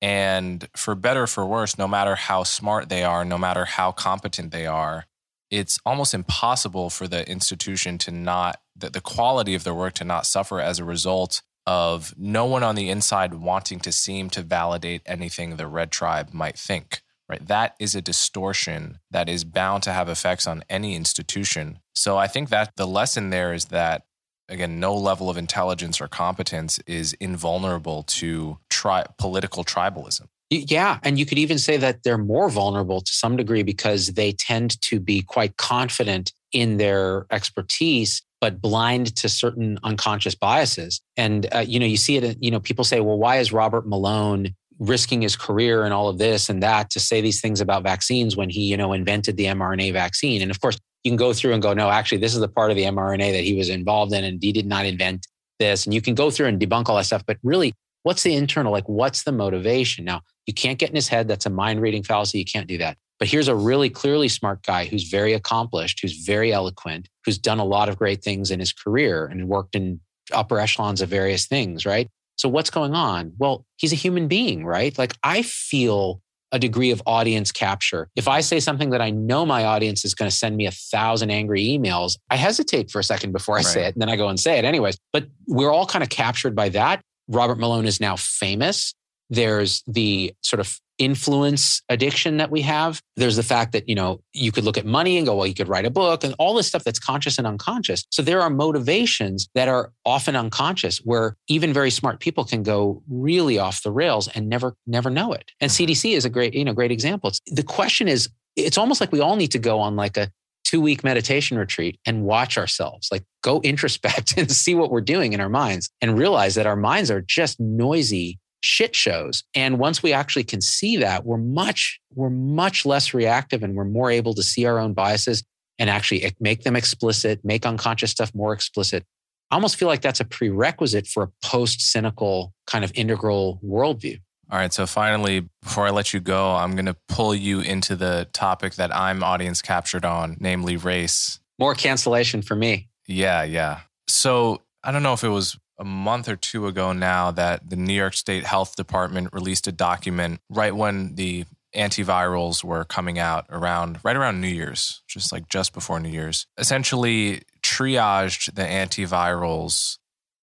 and for better or for worse, no matter how smart they are, no matter how competent they are, it's almost impossible for the institution to not, the, the quality of their work to not suffer as a result of no one on the inside wanting to seem to validate anything the red tribe might think. Right. That is a distortion that is bound to have effects on any institution. So I think that the lesson there is that again, no level of intelligence or competence is invulnerable to tri- political tribalism. Yeah. And you could even say that they're more vulnerable to some degree because they tend to be quite confident in their expertise, but blind to certain unconscious biases. And, uh, you know, you see it, you know, people say, well, why is Robert Malone risking his career and all of this and that to say these things about vaccines when he, you know, invented the mRNA vaccine? And of course, you can go through and go, no, actually, this is the part of the mRNA that he was involved in, and he did not invent this. And you can go through and debunk all that stuff. But really, what's the internal? Like, what's the motivation? Now, you can't get in his head. That's a mind reading fallacy. You can't do that. But here's a really clearly smart guy who's very accomplished, who's very eloquent, who's done a lot of great things in his career and worked in upper echelons of various things, right? So what's going on? Well, he's a human being, right? Like I feel a degree of audience capture. If I say something that I know my audience is going to send me a thousand angry emails, I hesitate for a second before I right. say it. And then I go and say it anyways. But we're all kind of captured by that. Robert Malone is now famous. There's the sort of influence addiction that we have. There's the fact that, you know, you could look at money and go, well, you could write a book and all this stuff that's conscious and unconscious. So there are motivations that are often unconscious where even very smart people can go really off the rails and never, never know it. And CDC mm-hmm. is a great, you know, great example. It's, the question is, it's almost like we all need to go on like a two week meditation retreat and watch ourselves, like go *laughs* introspect and see what we're doing in our minds and realize that our minds are just noisy shit shows. And once we actually can see that, we're much, we're much less reactive and we're more able to see our own biases and actually make them explicit, make unconscious stuff more explicit. I almost feel like that's a prerequisite for a post cynical kind of integral worldview. All right. So finally, before I let you go, I'm going to pull you into the topic that I'm audience captured on, namely race. More cancellation for me. Yeah. Yeah. So I don't know if it was a month or two ago now that the New York State Health Department released a document right when the antivirals were coming out around right around New Year's, just like just before New Year's. Essentially triaged the antivirals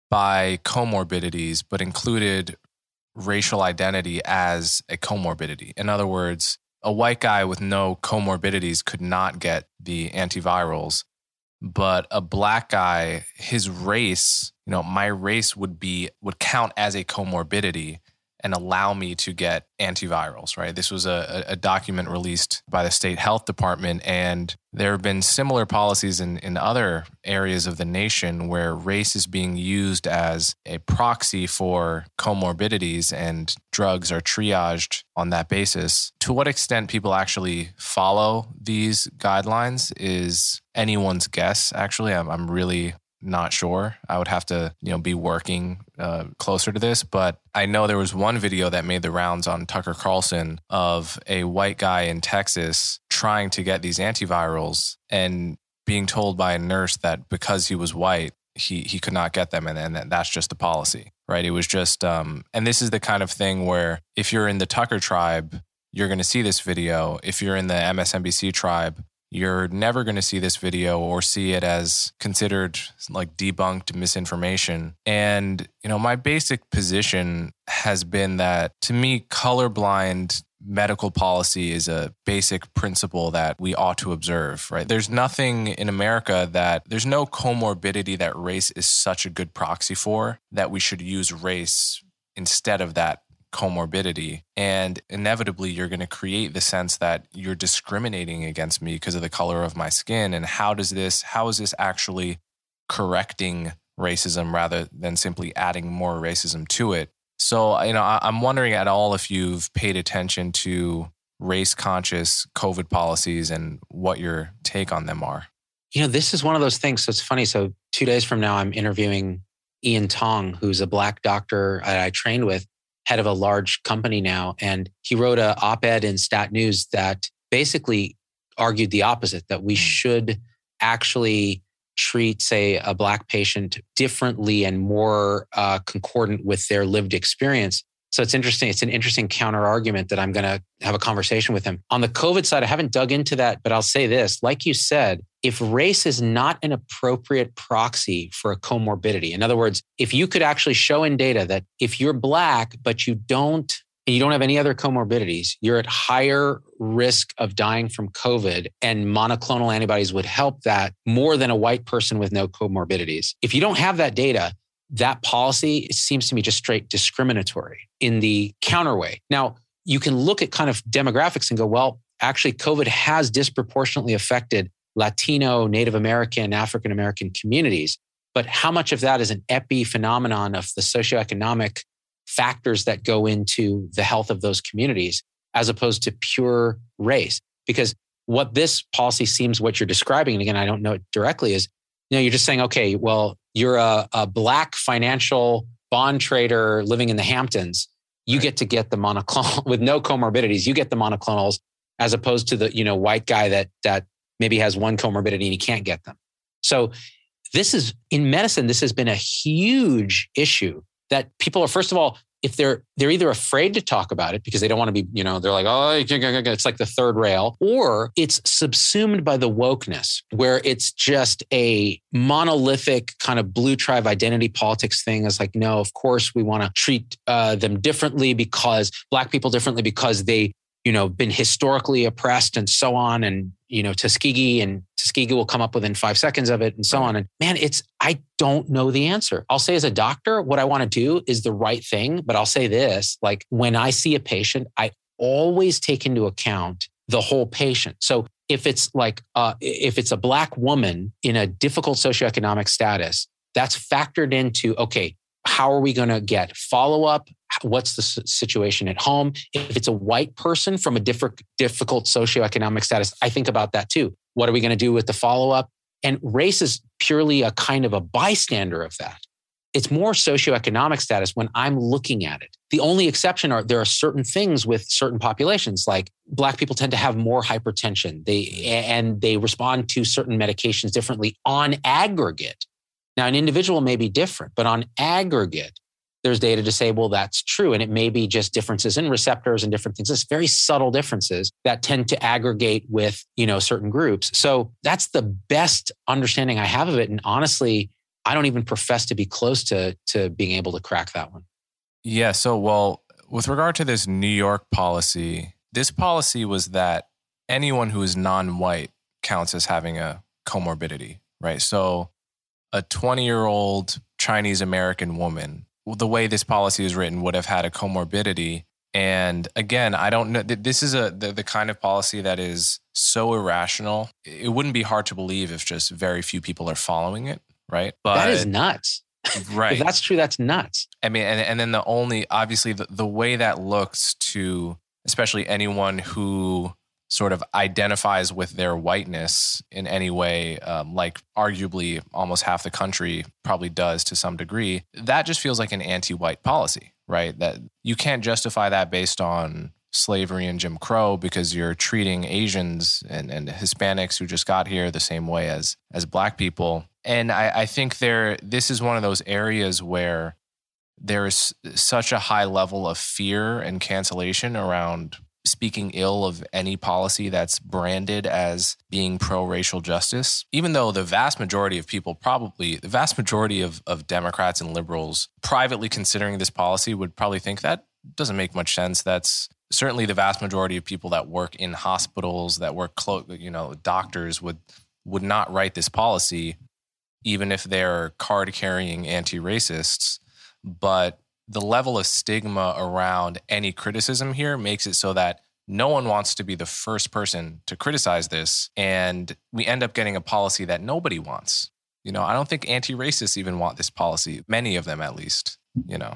by comorbidities, but included racial identity as a comorbidity. In other words, a white guy with no comorbidities could not get the antivirals, but a black guy, his race, you know, my race would be would count as a comorbidity and allow me to get antivirals, right? This was a, a document released by the state health department. And there have been similar policies in, in other areas of the nation where race is being used as a proxy for comorbidities and drugs are triaged on that basis. To what extent people actually follow these guidelines is anyone's guess, actually. I'm, I'm really not sure. I would have to, you know, be working uh, closer to this. But I know there was one video that made the rounds on Tucker Carlson of a white guy in Texas trying to get these antivirals and being told by a nurse that because he was white, he he could not get them, and, and that's just the policy, right? It was just, um, and this is the kind of thing where if you're in the Tucker tribe, you're going to see this video. If you're in the MSNBC tribe, you're never going to see this video or see it as considered like debunked misinformation. And, you know, my basic position has been that to me, colorblind medical policy is a basic principle that we ought to observe, right? There's nothing in America that there's no comorbidity that race is such a good proxy for that we should use race instead of that comorbidity. And inevitably, you're going to create the sense that you're discriminating against me because of the color of my skin. And how does this, how is this actually correcting racism rather than simply adding more racism to it? So, you know, I'm wondering at all if you've paid attention to race conscious COVID policies and what your take on them are. You know, this is one of those things. So it's funny. So, two days from now, I'm interviewing Ian Tong, who's a black doctor I trained with head of a large company now. And he wrote a op ed in Stat News that basically argued the opposite that we hmm. should actually treat, say, a Black patient differently and more uh, concordant with their lived experience so it's interesting. It's an interesting counter argument that I'm going to have a conversation with him. On the COVID side, I haven't dug into that, but I'll say this like you said, if race is not an appropriate proxy for a comorbidity, in other words, if you could actually show in data that if you're Black, but you don't, you don't have any other comorbidities, you're at higher risk of dying from COVID, and monoclonal antibodies would help that more than a white person with no comorbidities. If you don't have that data, that policy seems to me just straight discriminatory in the counter way. Now, you can look at kind of demographics and go, well, actually, COVID has disproportionately affected Latino, Native American, African American communities. But how much of that is an epi phenomenon of the socioeconomic factors that go into the health of those communities as opposed to pure race? Because what this policy seems what you're describing, and again, I don't know it directly, is you know, you're just saying, okay, well, you're a, a black financial bond trader living in the Hamptons. You right. get to get the monoclonal *laughs* with no comorbidities. You get the monoclonals as opposed to the you know white guy that that maybe has one comorbidity and he can't get them. So this is in medicine. This has been a huge issue that people are first of all if they're they're either afraid to talk about it because they don't want to be, you know, they're like, oh, it's like the third rail, or it's subsumed by the wokeness, where it's just a monolithic kind of blue tribe identity politics thing. It's like, no, of course we want to treat uh, them differently because black people differently because they you know, been historically oppressed and so on. And, you know, Tuskegee and Tuskegee will come up within five seconds of it and so on. And man, it's, I don't know the answer. I'll say as a doctor, what I want to do is the right thing. But I'll say this like when I see a patient, I always take into account the whole patient. So if it's like uh, if it's a black woman in a difficult socioeconomic status, that's factored into okay, how are we going to get follow up? What's the situation at home? If it's a white person from a different difficult socioeconomic status, I think about that too. What are we going to do with the follow up? And race is purely a kind of a bystander of that. It's more socioeconomic status when I'm looking at it. The only exception are there are certain things with certain populations, like Black people tend to have more hypertension. They mm. and they respond to certain medications differently on aggregate. Now, an individual may be different, but on aggregate, there's data to say, well, that's true. And it may be just differences in receptors and different things. It's very subtle differences that tend to aggregate with, you know, certain groups. So that's the best understanding I have of it. And honestly, I don't even profess to be close to, to being able to crack that one. Yeah. So, well, with regard to this New York policy, this policy was that anyone who is non white counts as having a comorbidity, right? So, a 20 year old Chinese American woman. The way this policy is written would have had a comorbidity. And again i don't know this is a the, the, kind of policy that is so irrational. It wouldn't be hard to believe if just very few people are following it right? But that is nuts. *laughs* Right. if that's true that's nuts. I mean and, and then the only obviously the, the way that looks to especially anyone who sort of identifies with their whiteness in any way, um, like arguably almost half the country probably does to some degree, that just feels like an anti white policy, right? That you can't justify that based on slavery and Jim Crow because you're treating Asians and, and Hispanics who just got here the same way as as black people. And I, I think there this is one of those areas where there is such a high level of fear and cancellation around speaking ill of any policy that's branded as being pro racial justice, even though the vast majority of people, probably the vast majority of, of Democrats and liberals, privately considering this policy would probably think that doesn't make much sense. That's certainly the vast majority of people that work in hospitals, that work, close, you know, doctors would would not write this policy, even if they're card carrying anti racists. But the level of stigma around any criticism here makes it so that no one wants to be the first person to criticize this. And we end up getting a policy that nobody wants. You know, I don't think anti racists even want this policy, many of them at least, you know.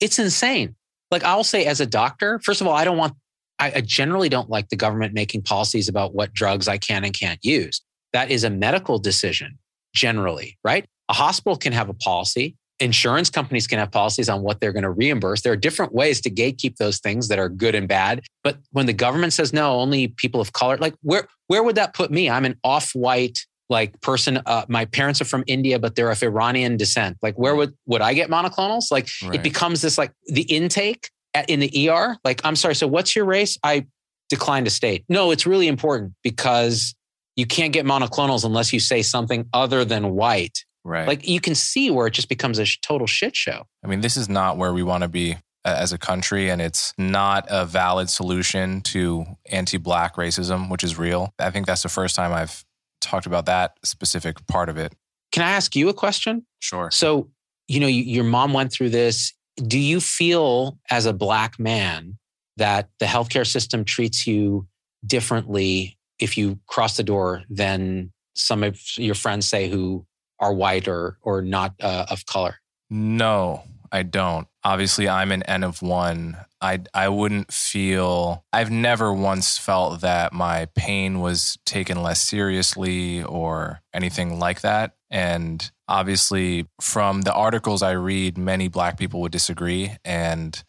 It's insane. Like I'll say, as a doctor, first of all, I don't want, I generally don't like the government making policies about what drugs I can and can't use. That is a medical decision, generally, right? A hospital can have a policy insurance companies can have policies on what they're going to reimburse. There are different ways to gatekeep those things that are good and bad. But when the government says no, only people of color, like where where would that put me? I'm an off-white like person. Uh, my parents are from India, but they're of Iranian descent. Like where would would I get monoclonals? Like right. it becomes this like the intake at, in the ER. Like I'm sorry. So what's your race? I declined to state. No, it's really important because you can't get monoclonals unless you say something other than white Right. Like you can see where it just becomes a total shit show. I mean, this is not where we want to be as a country, and it's not a valid solution to anti black racism, which is real. I think that's the first time I've talked about that specific part of it. Can I ask you a question? Sure. So, you know, you, your mom went through this. Do you feel as a black man that the healthcare system treats you differently if you cross the door than some of your friends say who are white or or not uh, of color? No, I don't. Obviously, I'm an N of one. I I wouldn't feel. I've never once felt that my pain was taken less seriously or anything like that. And obviously, from the articles I read, many Black people would disagree, and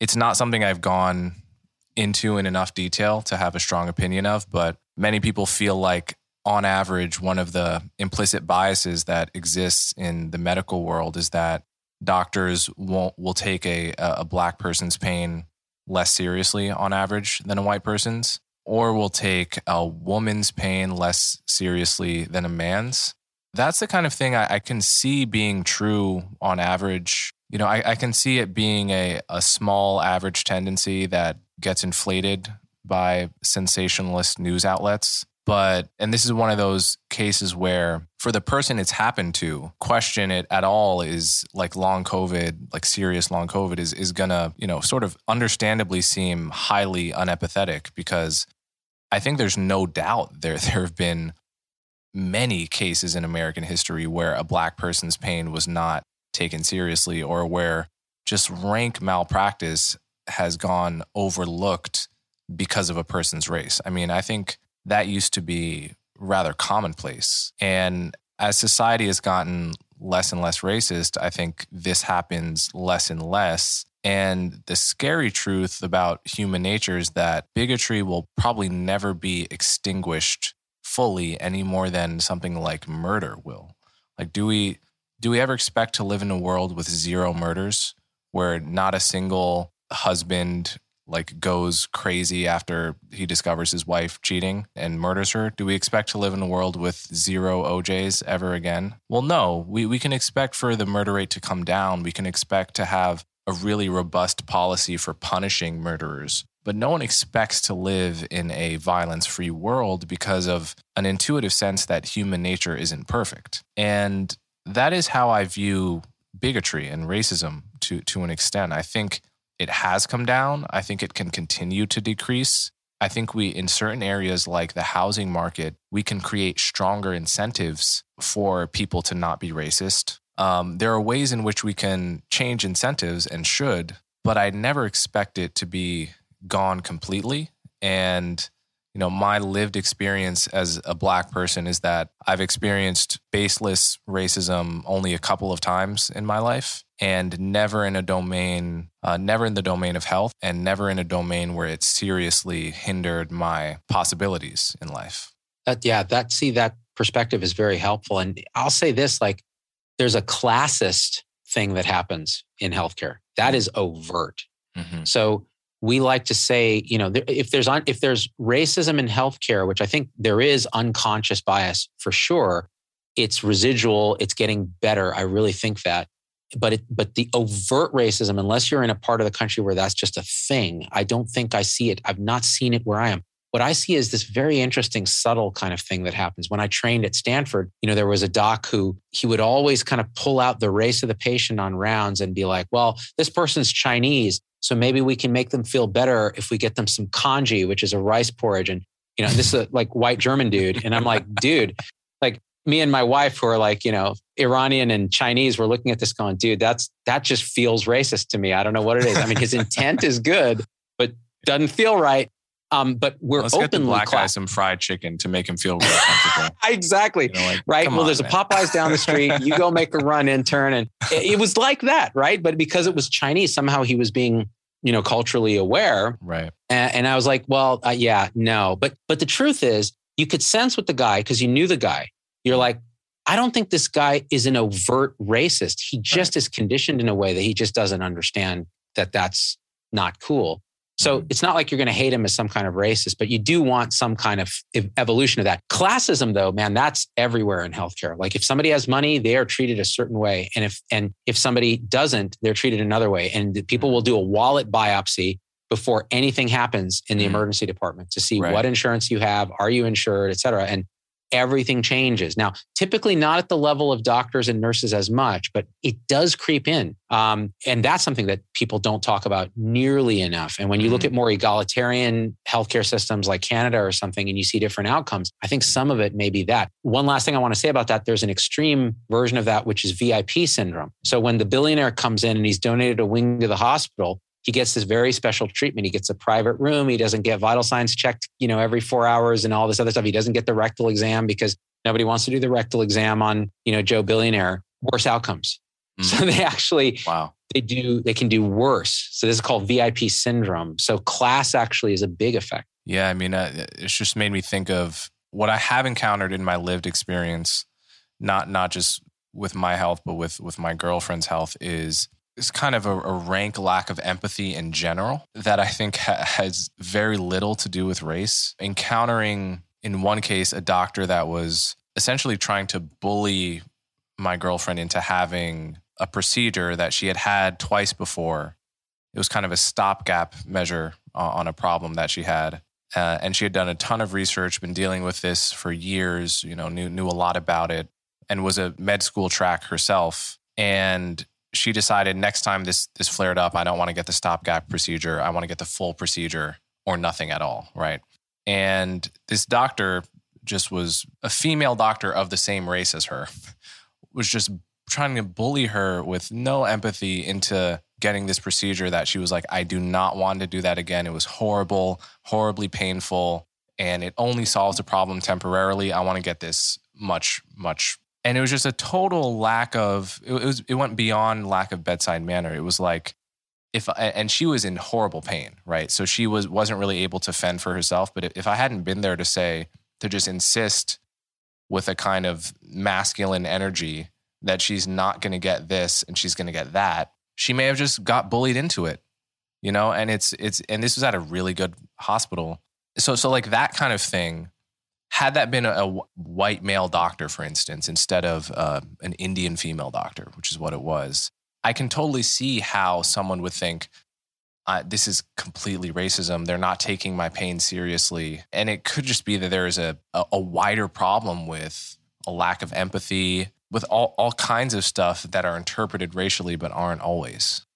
it's not something I've gone into in enough detail to have a strong opinion of. But many people feel like on average, one of the implicit biases that exists in the medical world is that doctors won't will take a a black person's pain less seriously on average than a white person's, or will take a woman's pain less seriously than a man's. That's the kind of thing I, I can see being true on average. You know, I, I can see it being a, a small average tendency that gets inflated by sensationalist news outlets but, and this is one of those cases where for the person it's happened to, question it at all is like long COVID, like serious long COVID is, is gonna, you know, sort of understandably seem highly unempathetic because I think there's no doubt there *laughs* there have been many cases in American history where a black person's pain was not taken seriously or where just rank malpractice has gone overlooked because of a person's race. I mean, I think that used to be rather commonplace. And as society has gotten less and less racist, I think this happens less and less. And the scary truth about human nature is that bigotry will probably never be extinguished fully any more than something like murder will. Like, do we do we ever expect to live in a world with zero murders, where not a single husband like goes crazy after he discovers his wife cheating and murders her? Do we expect to live in a world with zero OJs ever again? Well, no. We we can expect for the murder rate to come down. We can expect to have a really robust policy for punishing murderers. But no one expects to live in a violence free world because of an intuitive sense that human nature isn't perfect. And that is how I view bigotry and racism to, to an extent. I think it has come down. I think it can continue to decrease. I think we, in certain areas like the housing market, we can create stronger incentives for people to not be racist. Um, there are ways in which we can change incentives and should, but I never expect it to be gone completely. And you know, my lived experience as a black person is that I've experienced baseless racism only a couple of times in my life and never in a domain, uh, never in the domain of health and never in a domain where it seriously hindered my possibilities in life. That, yeah, that, see, that perspective is very helpful. And I'll say this like, there's a classist thing that happens in healthcare that is overt. Mm-hmm. So we like to say, you know, if there's un, if there's racism in healthcare, which I think there is unconscious bias for sure, it's residual. It's getting better. I really think that. But it, but the overt racism, unless you're in a part of the country where that's just a thing, I don't think I see it. I've not seen it where I am. What I see is this very interesting, subtle kind of thing that happens. When I trained at Stanford, you know, there was a doc who he would always kind of pull out the race of the patient on rounds and be like, well, this person's Chinese. So maybe we can make them feel better if we get them some congee, which is a rice porridge. And, you know, this is a like white German dude. And I'm like, *laughs* dude, like me and my wife who are like, you know, Iranian and Chinese, we're looking at this going, dude, that's that just feels racist to me. I don't know what it is. I mean, his intent is good, but doesn't feel right. Um, but we're Let's openly get the black guy some fried chicken to make him feel real comfortable. *laughs* exactly. You know, like, right. Well, on, there's man. a Popeyes down the street. You go make a run intern. And it, it was like that, right? But because it was Chinese, somehow he was being, you know, culturally aware. Right. And, and I was like, well, uh, yeah, no. But but the truth is, you could sense with the guy because you knew the guy. You're like, I don't think this guy is an overt racist. He just right. is conditioned in a way that he just doesn't understand that that's not cool. So mm-hmm. it's not like you're going to hate him as some kind of racist, but you do want some kind of evolution of that. Classism, though, man, that's everywhere in healthcare. Like if somebody has money, they are treated a certain way, and if and if somebody doesn't, they're treated another way. And people will do a wallet biopsy before anything happens in the mm emergency department to see right. what insurance you have, are you insured, et cetera. And everything changes. Now, typically not at the level of doctors and nurses as much, but it does creep in. Um, and that's something that people don't talk about nearly enough. And when you look mm-hmm. at more egalitarian healthcare systems like Canada or something, and you see different outcomes, I think some of it may be that. One last thing I want to say about that there's an extreme version of that, which is VIP syndrome. So when the billionaire comes in and he's donated a wing to the hospital, he gets this very special treatment. He gets a private room. He doesn't get vital signs checked, you know, every four hours and all this other stuff. He doesn't get the rectal exam because nobody wants to do the rectal exam on, you know, Joe Billionaire. Worse outcomes. Mm. So they actually, wow, they do, they can do worse. So this is called VIP syndrome. So class actually is a big effect. Yeah, I mean, uh, it's just made me think of what I have encountered in my lived experience, not not just with my health, but with with my girlfriend's health, is is kind of a, a, rank lack of empathy in general that I think ha- has very little to do with race. Encountering, in one case, a doctor that was essentially trying to bully my girlfriend into having a procedure that she had had twice before. It was kind of a stopgap measure on a problem that she had. Uh, and she had done a ton of research, been dealing with this for years, you know, knew, knew a lot about it, and was a med school track herself. And she decided next time this this flared up, I don't want to get the stopgap procedure. I want to get the full procedure or nothing at all, right? And this doctor just was a female doctor of the same race as her, was just trying to bully her with no empathy into getting this procedure that she was like, I do not want to do that again. It was horrible, horribly painful, and it only solves the problem temporarily. I want to get this much, much. And it was just a total lack of, it was, it went beyond lack of bedside manner. It was like, if and she was in horrible pain, right? So she was wasn't really able to fend for herself. But if I hadn't been there to say to just insist with a kind of masculine energy that she's not going to get this and she's going to get that, she may have just got bullied into it, you know. And it's it's and this was at a really good hospital, so so like that kind of thing. Had that been a, a white male doctor, for instance, instead of uh, an Indian female doctor, which is what it was, I can totally see how someone would think, uh, this is completely racism. They're not taking my pain seriously. And it could just be that there is a, a, a wider problem with a lack of empathy, with all, all kinds of stuff that are interpreted racially but aren't always.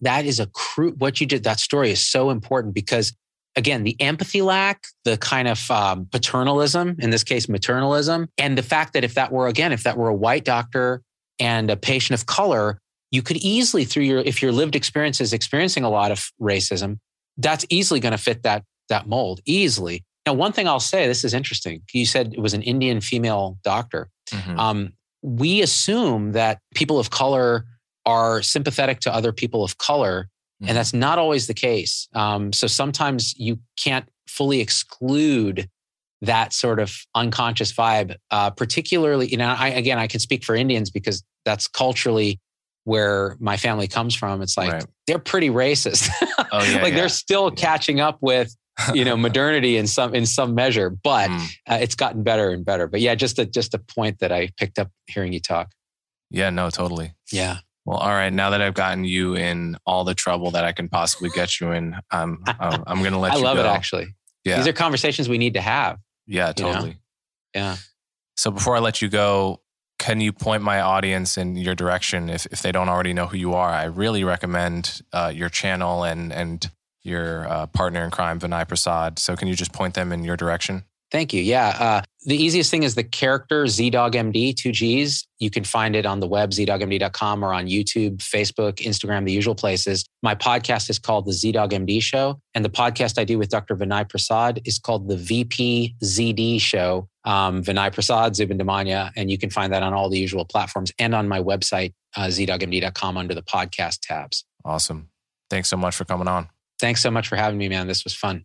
That is a cru- what you did. That story is so important because, again, the empathy lack, the kind of um, paternalism, in this case, maternalism, and the fact that if that were, again, if that were a white doctor and a patient of color, you could easily through your if your lived experience is experiencing a lot of racism that's easily going to fit that that mold easily. Now one thing i'll say this is interesting. You said it was an indian female doctor. Mm-hmm. um, we assume that people of color are sympathetic to other people of color mm-hmm. and that's not always the case um, so sometimes you can't fully exclude that sort of unconscious vibe uh, particularly you know I, again i can speak for indians because that's culturally where my family comes from, it's like right. they're pretty racist. Oh, *laughs* yeah, like yeah. they're still yeah. catching up with you know *laughs* modernity in some in some measure, but mm. uh, it's gotten better and better. But yeah, just a just a point that I picked up hearing you talk. Yeah, no, totally. Yeah. Well, all right. Now that I've gotten you in all the trouble that I can possibly get you in, um, *laughs* I'm, I'm going to let I you. I love go. it. Actually, yeah. These are conversations we need to have. Yeah, totally. You know? Yeah. So before I let you go, can you point my audience in your direction if, if they don't already know who you are? I really recommend uh, your channel and and your uh, partner in crime, Vinay Prasad. So can you just point them in your direction? Thank you. Yeah. Uh, the easiest thing is the character ZDoggMD, two G's. You can find it on the web, zdoggmd.com, or on YouTube, Facebook, Instagram, the usual places. My podcast is called The ZDoggMD Show. And the podcast I do with Dr. Vinay Prasad is called The VP ZD Show. Um, Vinay Prasad, Zubin Damania. And you can find that on all the usual platforms and on my website, uh, zdoggmd.com, under the podcast tabs. Awesome. Thanks so much for coming on. Thanks so much for having me, man. This was fun.